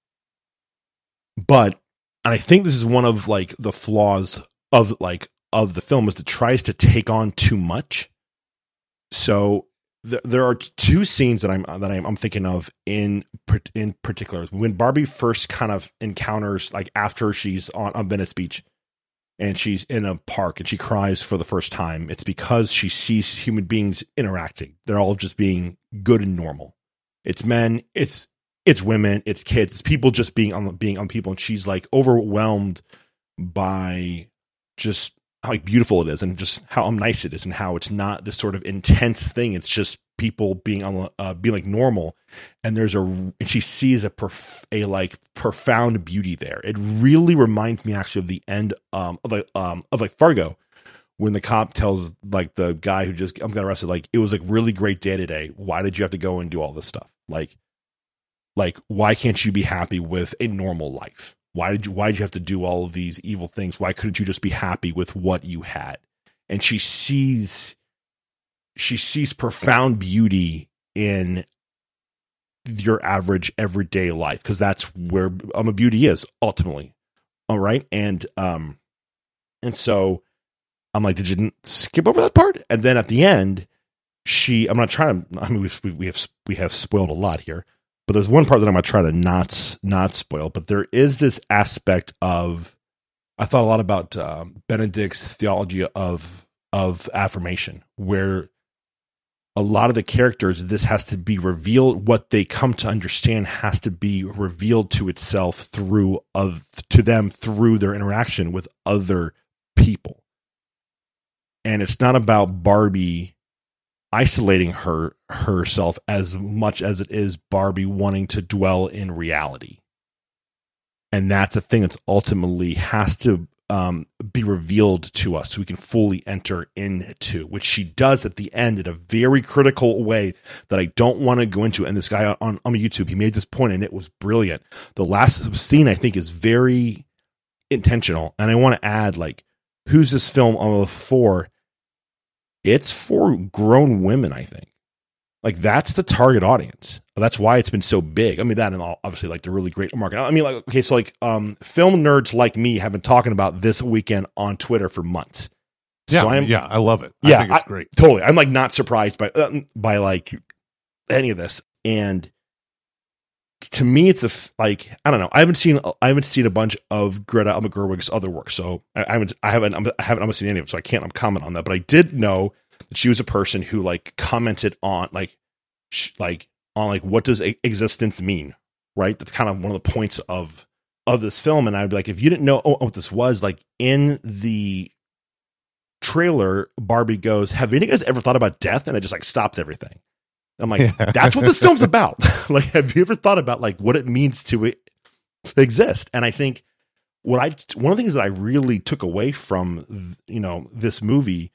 But and I think this is one of like the flaws of like of the film is it tries to take on too much. So th- there are two scenes that I'm that I'm, I'm thinking of in in particular when Barbie first kind of encounters like after she's on, on Venice Beach and she's in a park and she cries for the first time. It's because she sees human beings interacting. They're all just being good and normal. It's men. It's it's women. It's kids. It's people just being on being on people, and she's like overwhelmed by just how beautiful it is and just how nice it is and how it's not this sort of intense thing. It's just people being on uh, being like normal. And there's a and she sees a a like profound beauty there. It really reminds me actually of the end um of like um of like Fargo when the cop tells like the guy who just I'm got arrested like it was like really great day today. Why did you have to go and do all this stuff? Like like why can't you be happy with a normal life why did you why did you have to do all of these evil things? Why couldn't you just be happy with what you had? And she sees she sees profound beauty in your average everyday life because that's where um, a beauty is ultimately. All right? And um and so i'm like did you skip over that part? And then at the end she i'm not trying to i mean we, we have we have spoiled a lot here but there's one part that I'm gonna try to not not spoil. But there is this aspect of I thought a lot about um, Benedict's theology of of affirmation, where a lot of the characters this has to be revealed. What they come to understand has to be revealed to itself through of to them through their interaction with other people, and it's not about Barbie isolating her herself as much as it is Barbie wanting to dwell in reality. And that's a thing that's ultimately has to um, be revealed to us so we can fully enter into, which she does at the end in a very critical way that I don't want to go into. And this guy on, on YouTube, he made this point and it was brilliant. The last scene, I think, is very intentional. And I want to add, like, who's this film for? It's for grown women, I think. Like that's the target audience. That's why it's been so big. I mean, that and obviously like the really great market. I mean, like okay, so like um, film nerds like me have been talking about this weekend on Twitter for months. Yeah, so I'm, yeah, I love it. Yeah, I think it's I- great. totally. I'm like not surprised by uh, by like any of this. And to me, it's a like I don't know. I haven't seen I haven't seen a bunch of Greta Gerwig's other work, so I, I haven't I haven't I haven't almost seen any of it, so I can't comment on that. But I did know that she was a person who like commented on like sh- like on like what does existence mean, right? That's kind of one of the points of of this film. And I'd be like, if you didn't know oh, what this was, like in the trailer, Barbie goes, "Have any guys ever thought about death?" And it just like stops everything. I'm like, Yeah. that's what this film's about. like, have you ever thought about like what it means to, to exist? And I think what I one of the things that I really took away from you know this movie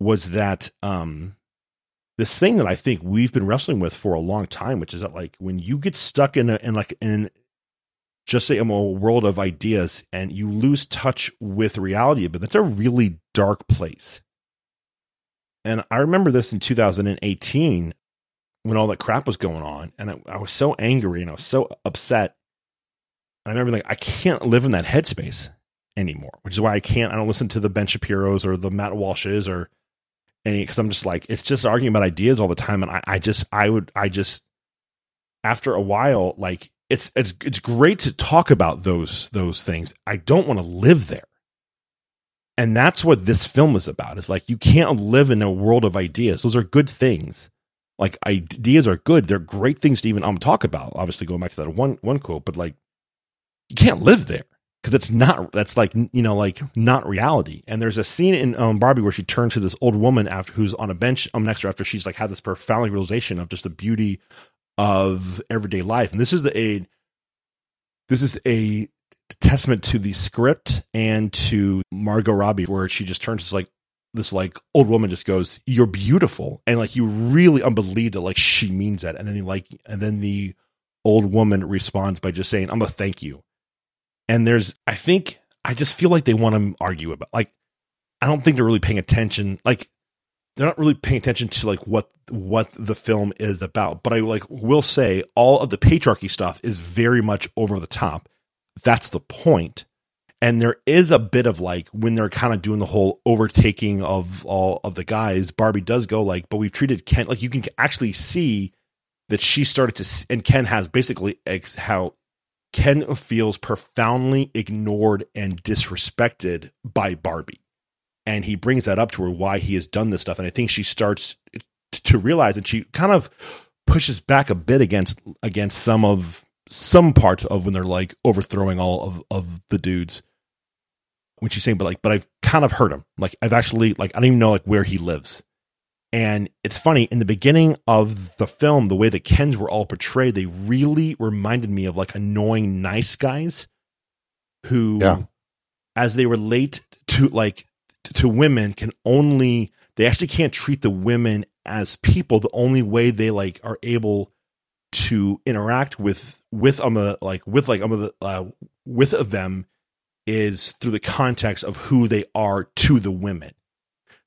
was that um this thing that I think we've been wrestling with for a long time, which is that like when you get stuck in a in like in just say in a world of ideas and you lose touch with reality, but that's a really dark place. And I remember this in 2018 when all that crap was going on, and I, I was so angry and I was so upset. I remember like I can't live in that headspace anymore, which is why I can't. I don't listen to the Ben Shapiro's or the Matt Walshes or any because I'm just like it's just arguing about ideas all the time, and I, I just I would I just after a while like it's it's it's great to talk about those those things. I don't want to live there. And that's what this film is about. Is like you can't live in a world of ideas. Those are good things. Like ideas are good. They're great things to even um talk about. Obviously, going back to that one one quote, but like you can't live there because it's not. That's like you know like not reality. And there's a scene in um, Barbie where she turns to this old woman after who's on a bench um next to her after she's like had this profound realization of just the beauty of everyday life. And this is a this is a testament to the script and to Margot Robbie, where she just turns to like this like old woman just goes, "You're beautiful," and like you really unbelieve that like she means that, and then he like and then the old woman responds by just saying, "I'm gonna thank you." And there's, I think, I just feel like they want to argue about like, I don't think they're really paying attention, like. They're not really paying attention to like what what the film is about, but I like will say all of the patriarchy stuff is very much over the top that's the point and there is a bit of like when they're kind of doing the whole overtaking of all of the guys barbie does go like but we've treated ken like you can actually see that she started to and ken has basically ex- how ken feels profoundly ignored and disrespected by barbie. And he brings that up to her why he has done this stuff. And i think she starts to realize and she kind of pushes back a bit against against some of some part of when they're like overthrowing all of, of the dudes when she's saying but like but i've kind of heard him. Like i've actually like i don't even know like where he lives. And it's funny in the beginning of the film the way the kens were all portrayed they really reminded me of like annoying nice guys who Yeah. as they relate to like to women can only they actually can't treat the women as people. The only way they like are able to interact with with um uh, like with like um uh, with of them is through the context of who they are to the women.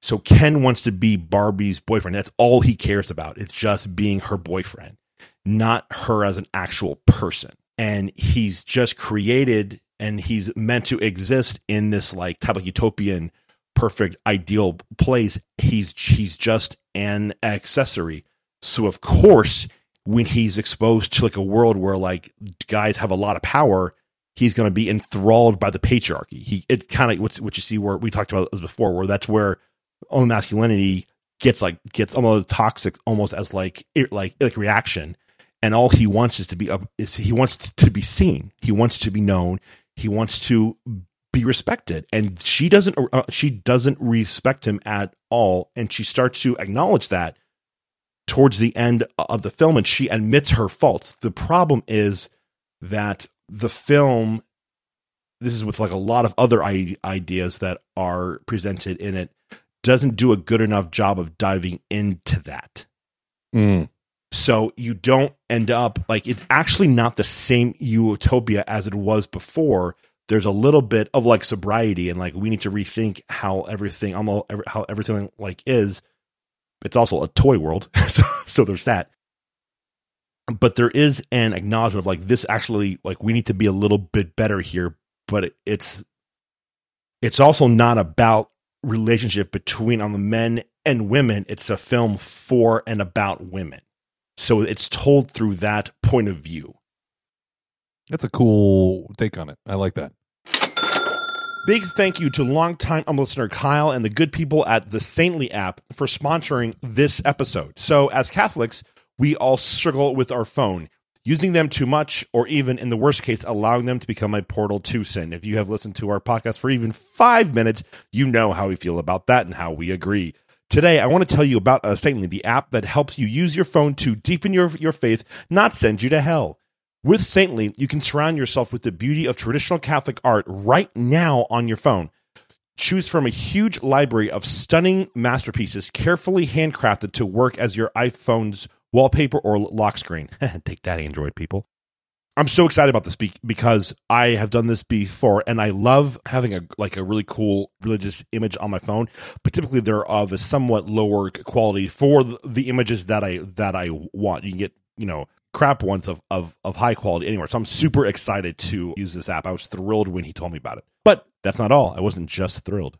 So Ken wants to be Barbie's boyfriend. That's all he cares about. It's just being her boyfriend, not her as an actual person. And he's just created and he's meant to exist in this like type of utopian perfect ideal place. He's he's just an accessory. So of course when he's exposed to like a world where like guys have a lot of power, he's going to be enthralled by the patriarchy. He it kind of what what you see where we talked about this before, where that's where own masculinity gets like gets almost toxic, almost as like like like reaction, and all he wants is to be up is he wants to be seen, he wants to be known, he wants to be respected, and she doesn't uh, she doesn't respect him at all, and she starts to acknowledge that towards the end of the film and she admits her faults. The problem is that the film this is with like a lot of other I- ideas that are presented in it, doesn't do a good enough job of diving into that. Mm. So you don't end up like it's actually not the same utopia as it was before. There's a little bit of like sobriety and like we need to rethink how everything almost how everything like is. It's also a toy world, so, so there's that. But there is an acknowledgement of like this actually like we need to be a little bit better here. But it, it's it's also not about relationship between on the men and women. It's a film for and about women. So it's told through that point of view. That's a cool take on it. I like that. Big thank you to longtime listener Kyle and the good people at the Saintly app for sponsoring this episode. So, as Catholics, we all struggle with our phone, using them too much, or even in the worst case, allowing them to become a portal to sin. If you have listened to our podcast for even five minutes, you know how we feel about that and how we agree. Today, I want to tell you about uh, Saintly, the app that helps you use your phone to deepen your, your faith, not send you to hell. With Saintly, you can surround yourself with the beauty of traditional Catholic art right now on your phone. Choose from a huge library of stunning masterpieces carefully handcrafted to work as your iPhone's wallpaper or lock screen. Take that, Android people. I'm so excited about this be- because I have done this before, and I love having a like a really cool religious image on my phone. But typically, they're of a somewhat lower quality for the, the images that I that I want. You can get you know crap ones of, of of high quality anywhere. So I'm super excited to use this app. I was thrilled when he told me about it. But that's not all. I wasn't just thrilled.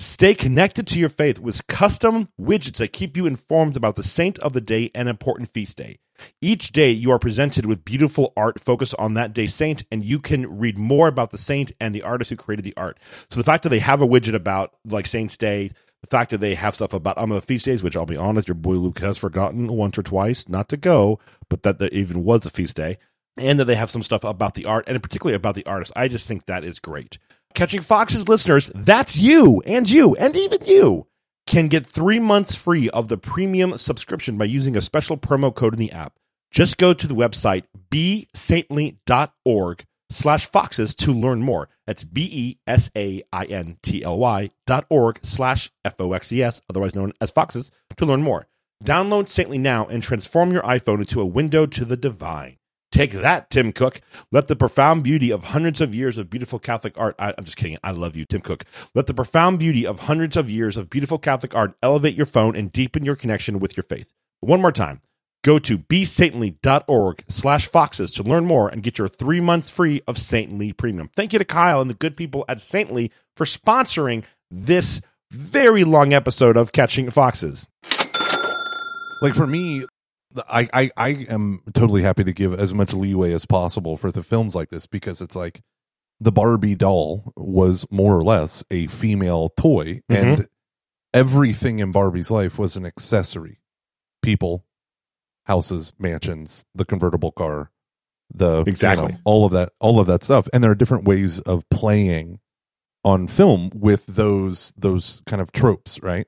Stay connected to your faith with custom widgets that keep you informed about the saint of the day and important feast day. Each day, you are presented with beautiful art focused on that day's saint, and you can read more about the saint and the artist who created the art. So the fact that they have a widget about like Saint's Day, the fact that they have stuff about um, the feast days, which I'll be honest, your boy Luke has forgotten once or twice not to go, but that there even was a feast day, and that they have some stuff about the art, and particularly about the artist. I just think that is great. Catching Foxes listeners, that's you and you and even you can get three months free of the premium subscription by using a special promo code in the app. Just go to the website besaintly.org slash foxes to learn more. That's B-E-S-A-I-N-T-L-Y dot org slash F-O-X-E-S, otherwise known as foxes, to learn more. Download Saintly now and transform your iPhone into a window to the divine. Take that, Tim Cook. Let the profound beauty of hundreds of years of beautiful Catholic art. I, am just kidding. I love you, Tim Cook. Let the profound beauty of hundreds of years of beautiful Catholic art elevate your phone and deepen your connection with your faith. One more time. Go to besaintly.org slash foxes to learn more and get your three months free of Saintly Premium. Thank you to Kyle and the good people at Saintly for sponsoring this very long episode of Catching Foxes. Like for me, I, I I am totally happy to give as much leeway as possible for the films like this because it's like the Barbie doll was more or less a female toy Mhm. and everything in Barbie's life was an accessory. People, houses, mansions, the convertible car, the you Exactly. know, all of that all of that stuff. And there are different ways of playing on film with those those kind of tropes, right?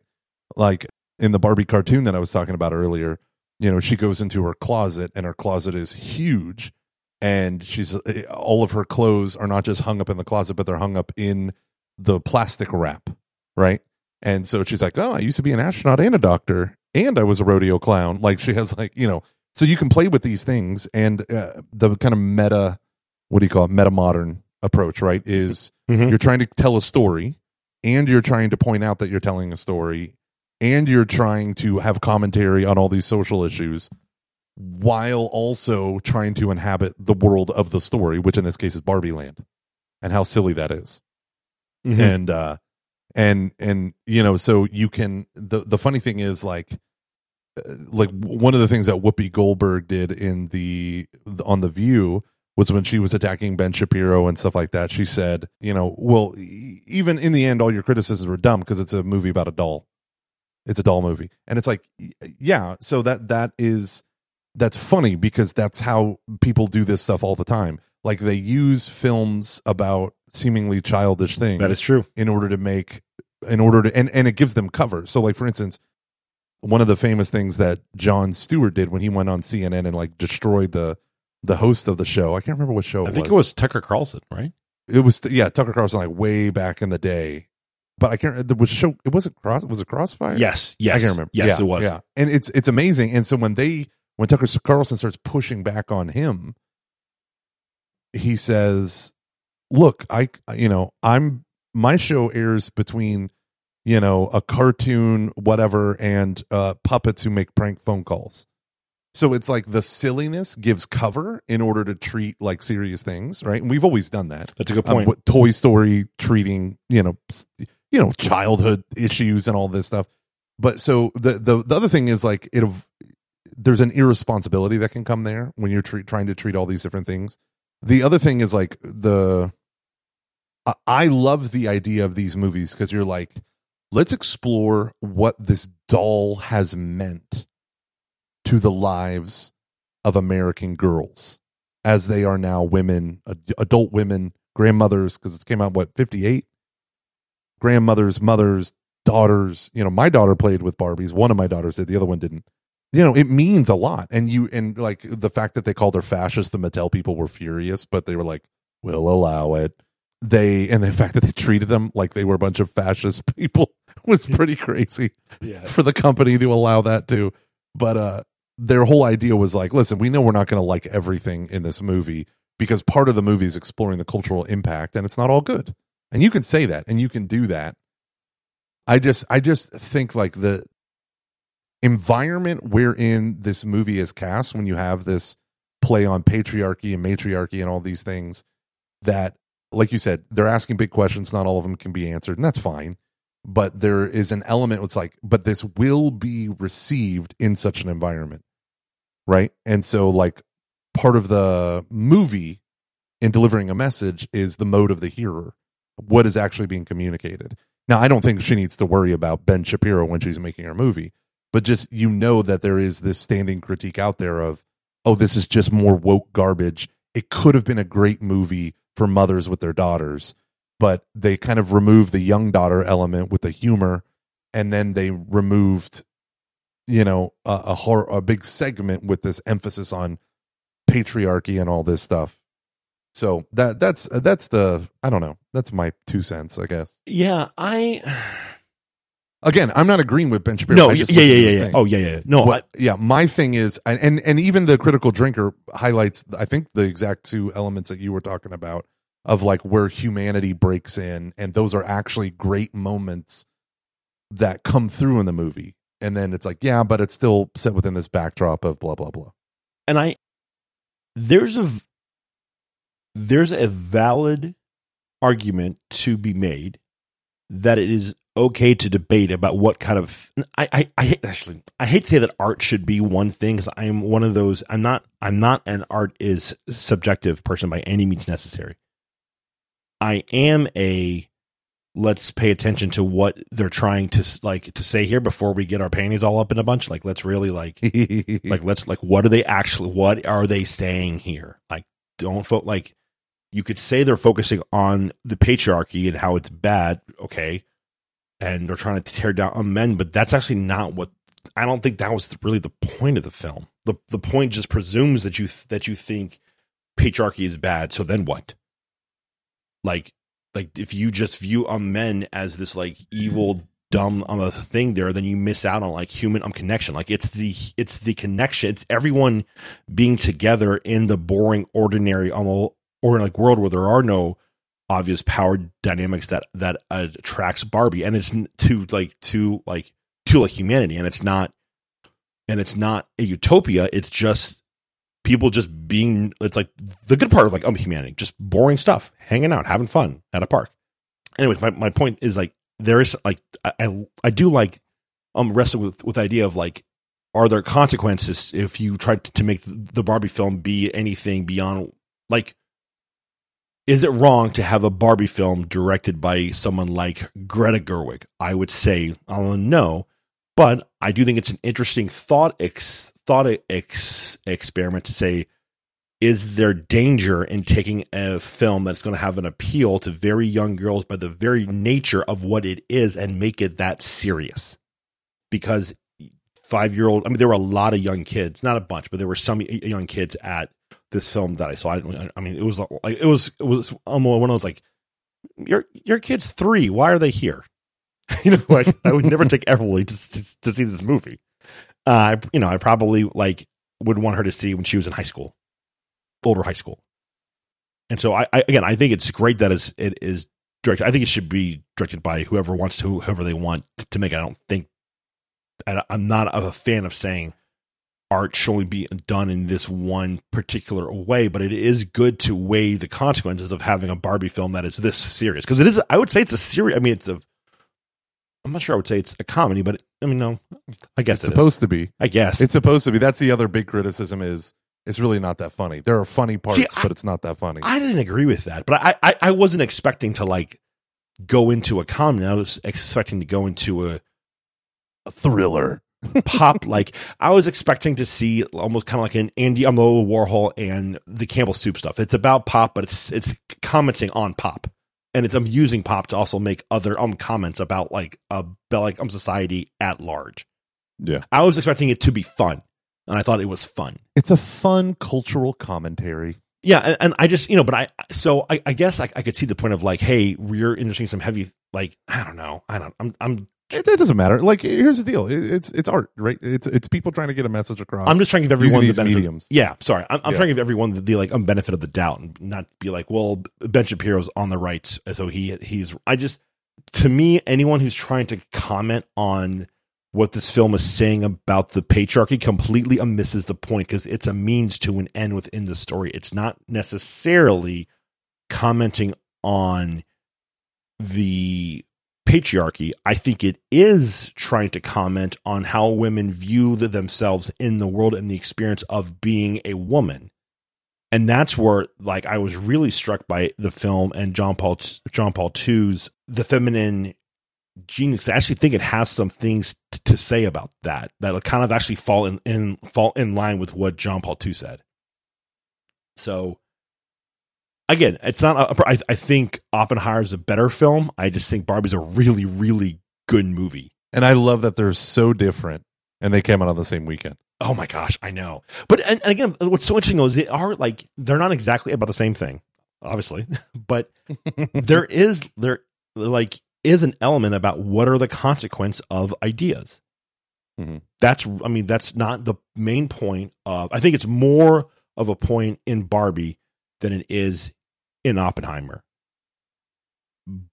Like in the Barbie cartoon that I was talking about earlier, you know, she goes into her closet and her closet is huge and she's eh, all of her clothes are not just hung up in the closet but they're hung up in the plastic wrap, right? And so she's like, "Oh, I used to be an astronaut and a doctor and I was a rodeo clown." Like she has like, you know, so you can play with these things and uh, the kind of meta what do you call it? Meta modern approach, right? Is Mhm. you're trying to tell a story and you're trying to point out that you're telling a story and you're trying to have commentary on all these social issues while also trying to inhabit the world of the story which in this case is barbie land and how silly that is. Mhm. and uh and and you know so you can the the funny thing is like uh, like one of the things that whoopi goldberg did in the on the view was when she was attacking Ben Shapiro and stuff like that. She said, you know, well, even in the end, all your criticisms were dumb because it's a movie about a doll. It's a doll movie, and it's like, yeah. So that that is that's funny because that's how people do this stuff all the time. Like they use films about seemingly childish things That is true. in order to make in order to and and it gives them cover so like for instance one of the famous things that Jon Stewart did when he went on cnn and like destroyed the the host of the show i can't remember what show I think it was Tucker Carlson, right? it was yeah Tucker Carlson like way back in the day, but I can't. There was a show. It wasn't cross. Was it Crossfire? Yes, yes, I can't remember. Yes, Yeah, it was. Yeah, and it's it's amazing. And so when they when Tucker Carlson starts pushing back on him, he says, "Look, I you know I'm my show airs between you know a cartoon whatever and uh, puppets who make prank phone calls." So it's like the silliness gives cover in order to treat like serious things, right? And we've always done that. That's a good Um, point. what Toy Story treating, you know, you know, childhood issues and all this stuff. But so the the the other thing is like it. There's an irresponsibility that can come there when you're tre- trying to treat all these different things. The other thing is like the. I- love the idea of these movies because you're like, let's explore what this doll has meant to the lives of American girls as they are now women, ad- adult women, grandmothers, because it came out, what, 58? Grandmothers, mothers, daughters. You know, my daughter played with Barbies. One of my daughters did, the other one didn't. You know, it means a lot. And you, and like the fact that they called her fascist, the Mattel people were furious, but they were like, we'll allow it. They, and the fact that they treated them like they were a bunch of fascist people was pretty crazy Yeah. for the company to allow that to. But uh their whole idea was like, listen, we know we're not going to like everything in this movie because part of the movie is exploring the cultural impact and it's not all good. And you can say that and you can do that. I just I just think like the environment wherein this movie is cast when you have this play on patriarchy and matriarchy and all these things that like you said, they're asking big questions, not all of them can be answered, and that's fine. But there is an element it's like but this will be received in such an environment right? And so like part of the movie in delivering a message is the mode of the hearer what is actually being communicated. Now i don't think she needs to worry about ben shapiro when she's making her movie but just you know that there is this standing critique out there of oh this is just more woke garbage. It could have been a great movie for mothers with their daughters but they kind of removed the young daughter element with the humor and then they removed you know a, a a big segment with this emphasis on patriarchy and all this stuff so that that's that's the i don't know that's my two cents i guess Yeah, I. again i'm not agreeing with ben shapiro No, I yeah, yeah, yeah, yeah. thing. Oh, yeah, yeah. No, What- yeah my thing is and, and even the critical drinker highlights i think the exact two elements that you were talking about of like where humanity breaks in and those are actually great moments that come through in the movie and then it's like yeah but it's still set within this backdrop of blah blah blah and I there's a there's a valid argument to be made that it is okay to debate about what kind of I I, I hate- actually I hate to say that art should be one thing because I'm one of those I'm not I'm not an art is subjective person by any means necessary. I am a let's pay attention to what they're trying to like to say here before we get our panties all up in a bunch like let's really like like let's like what are they actually what are they saying here like don't fo- like you could say they're focusing on the patriarchy and how it's bad okay and they're trying to tear down men but that's actually not what i don't think that was really the point of the film. The the point just presumes that you th- that you think patriarchy is bad so then what? Like like if you just view um, men as this like evil dumb on a thing there then you miss out on like human um connection. Like it's the it's the connection it's everyone being together in the boring ordinary um, or in like world where there are no obvious power dynamics that that attracts barbie and it's to like to like to like humanity and it's not and it's not a utopia it's just people just being it's like the good part of like um humanity just boring stuff hanging out having fun at a park. Anyways my, my point is like there is like I, I I do like um wrestling with with the idea of like are there consequences if you try to make the Barbie film be anything beyond like is it wrong to have a Barbie film directed by someone like Greta Gerwig? I would say no, but I do think it's an interesting thought ex, thought ex, experiment to say is there danger in taking a film that's going to have an appeal to very young girls by the very nature of what it is and make it that serious? Because five year old, I mean, there were a lot of young kids, not a bunch, but there were some young kids at this film that I saw. I, I mean, it was like it was it was almost one of those like your your kid's three. Why are they here? you know, like I would never take Everly to, to, to see this movie. Uh, I, you know, I probably like would want her to see when she was in high school, older high school. And so I, I again, I think it's great that it's, it is directed. I think it should be directed by whoever wants to, whoever they want to make. It. I don't think I, I'm not a fan of saying art should only be done in this one particular way, but it is good to weigh the consequences of having a Barbie film that is this serious because it is. I would say it's a serious. I mean, it's a. I'm not sure I would say it's a comedy, but I mean, no, I guess it's supposed to be. I guess it's supposed to be. That's the other big criticism is it's really not that funny. There are funny parts, See, I- but it's not that funny. I didn't agree with that, but I, I, I wasn't expecting to like go into a comedy. I was expecting to go into a, a thriller pop. like I was expecting to see almost kind of like an Andy Amlo Warhol and the Campbell Soup stuff. It's about pop, but it's it's commenting on pop, and it's I'm using pop to also make other um comments about like a like um society at large. Yeah. I was expecting it to be fun, and I thought it was fun. it's a fun cultural commentary. Yeah, and, and I just you know, but I so I, I guess I, I could see the point of like, hey, we're introducing some heavy like I don't know, I don't, I'm I'm It, it doesn't matter. Like here's the deal. It, it's it's art, right? It's it's people trying to get a message across. I'm just trying to give everyone the benefit. mediums. Yeah, sorry, I'm, I'm Yeah. trying to give everyone the, the like um, benefit of the doubt and not be like, well, Ben Shapiro's on the right, so he he's. I just to me, anyone who's trying to comment on what this film is saying about the patriarchy completely misses the point because it's a means to an end within the story. It's not necessarily commenting on the patriarchy. I think it is trying to comment on how women view the, themselves in the world and the experience of being a woman. And that's where, like, I was really struck by the film and John Paul John Paul II's The Feminine Genius. I actually think it has some things t- to say about that that kind of actually fall in, in fall in line with what John Paul II said. So again, it's not. A, I, I think Oppenheimer is a better film. I just think Barbie's a really, really good movie. and I love that they're so different, and they came out on the same weekend. Oh my gosh, I know. But and, and again, what's so interesting is they are like they're not exactly about the same thing, obviously. but there is there like is an element about what are the consequence of ideas. Mhm. That's I mean that's not the main point of. I think it's more of a point in Barbie than it is in Oppenheimer.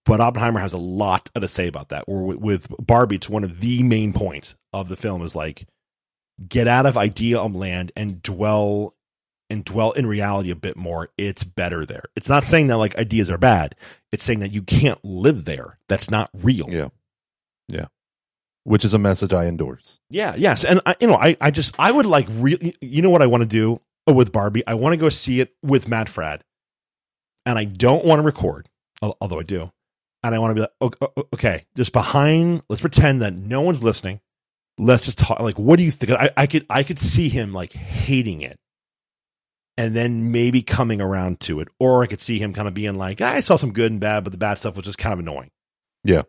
But Oppenheimer has a lot to say about that. Or with, Barbie, it's one of the main points of the film is like get out of idea land and dwell and dwell in reality a bit more. It's better there. It's not saying that like ideas are bad. It's saying that you can't live there. That's not real. Yeah, yeah. Which is a message I endorse. Yeah, yes, and I, you know, I, I just, I would like, really, you know, what I want to do with Barbie? I want to go see it with Matt Fradd, and I don't want to record, although I do, and I want to be like, okay, okay, just behind. Let's pretend that no one's listening. Let's just talk. Like, what do you think? I, I could, I could see him like hating it, and then maybe coming around to it, or I could see him kind of being like, I saw some good and bad, but the bad stuff was just kind of annoying. Yeah.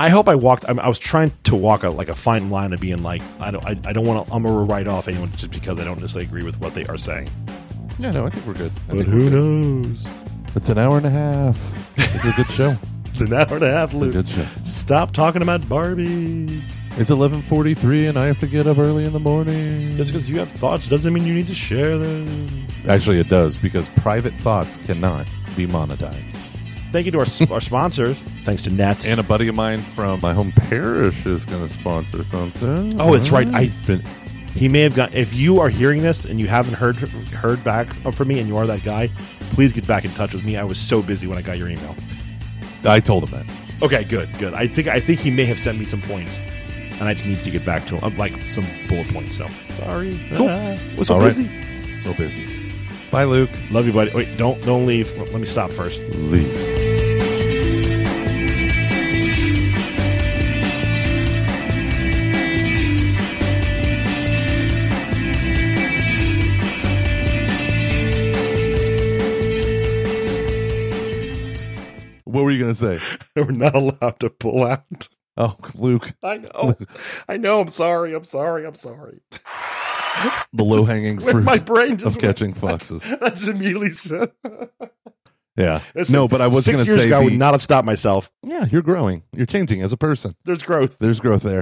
I hope I walked. I, I was trying to walk a like a fine line of being like, I don't, I, I don't want to. I'm gonna write off anyone just because I don't necessarily agree with what they are saying. Yeah, no, I think we're good. I But think who we're good. knows? It's an hour and a half. It's a good show. It's an hour and a half, Luke. It's a good show. Stop talking about Barbie. It's eleven forty three, and I have to get up early in the morning. Just because you have thoughts doesn't mean you need to share them. Actually, it does because private thoughts cannot be monetized. Thank you to our, our sponsors. Thanks to Net. And a buddy of mine from my home parish is going to sponsor something. Oh, it's right. I- Been- He may have got. If you are hearing this and you haven't heard heard back from me, and you are that guy, please get back in touch with me. I was so busy when I got your email. I told him that. Okay, good, good. I think I think he may have sent me some points, and I just need to get back to him, uh, like some bullet points. So sorry, Cool. Ah, was so All right. busy. So busy. Bye, Luke. Love you, buddy. Wait, don't don't leave. Let me stop first. Leave. Were you going to say? We're not allowed to pull out. Oh, Luke. I know. I know. I'm sorry. I'm sorry. I'm sorry. the low hanging fruit my brain just of catching foxes. I just immediately said. Yeah. Listen, no, but I was going to say, ago, I would not have stopped myself. yeah, you're growing. You're changing as a person. There's growth. There's growth there.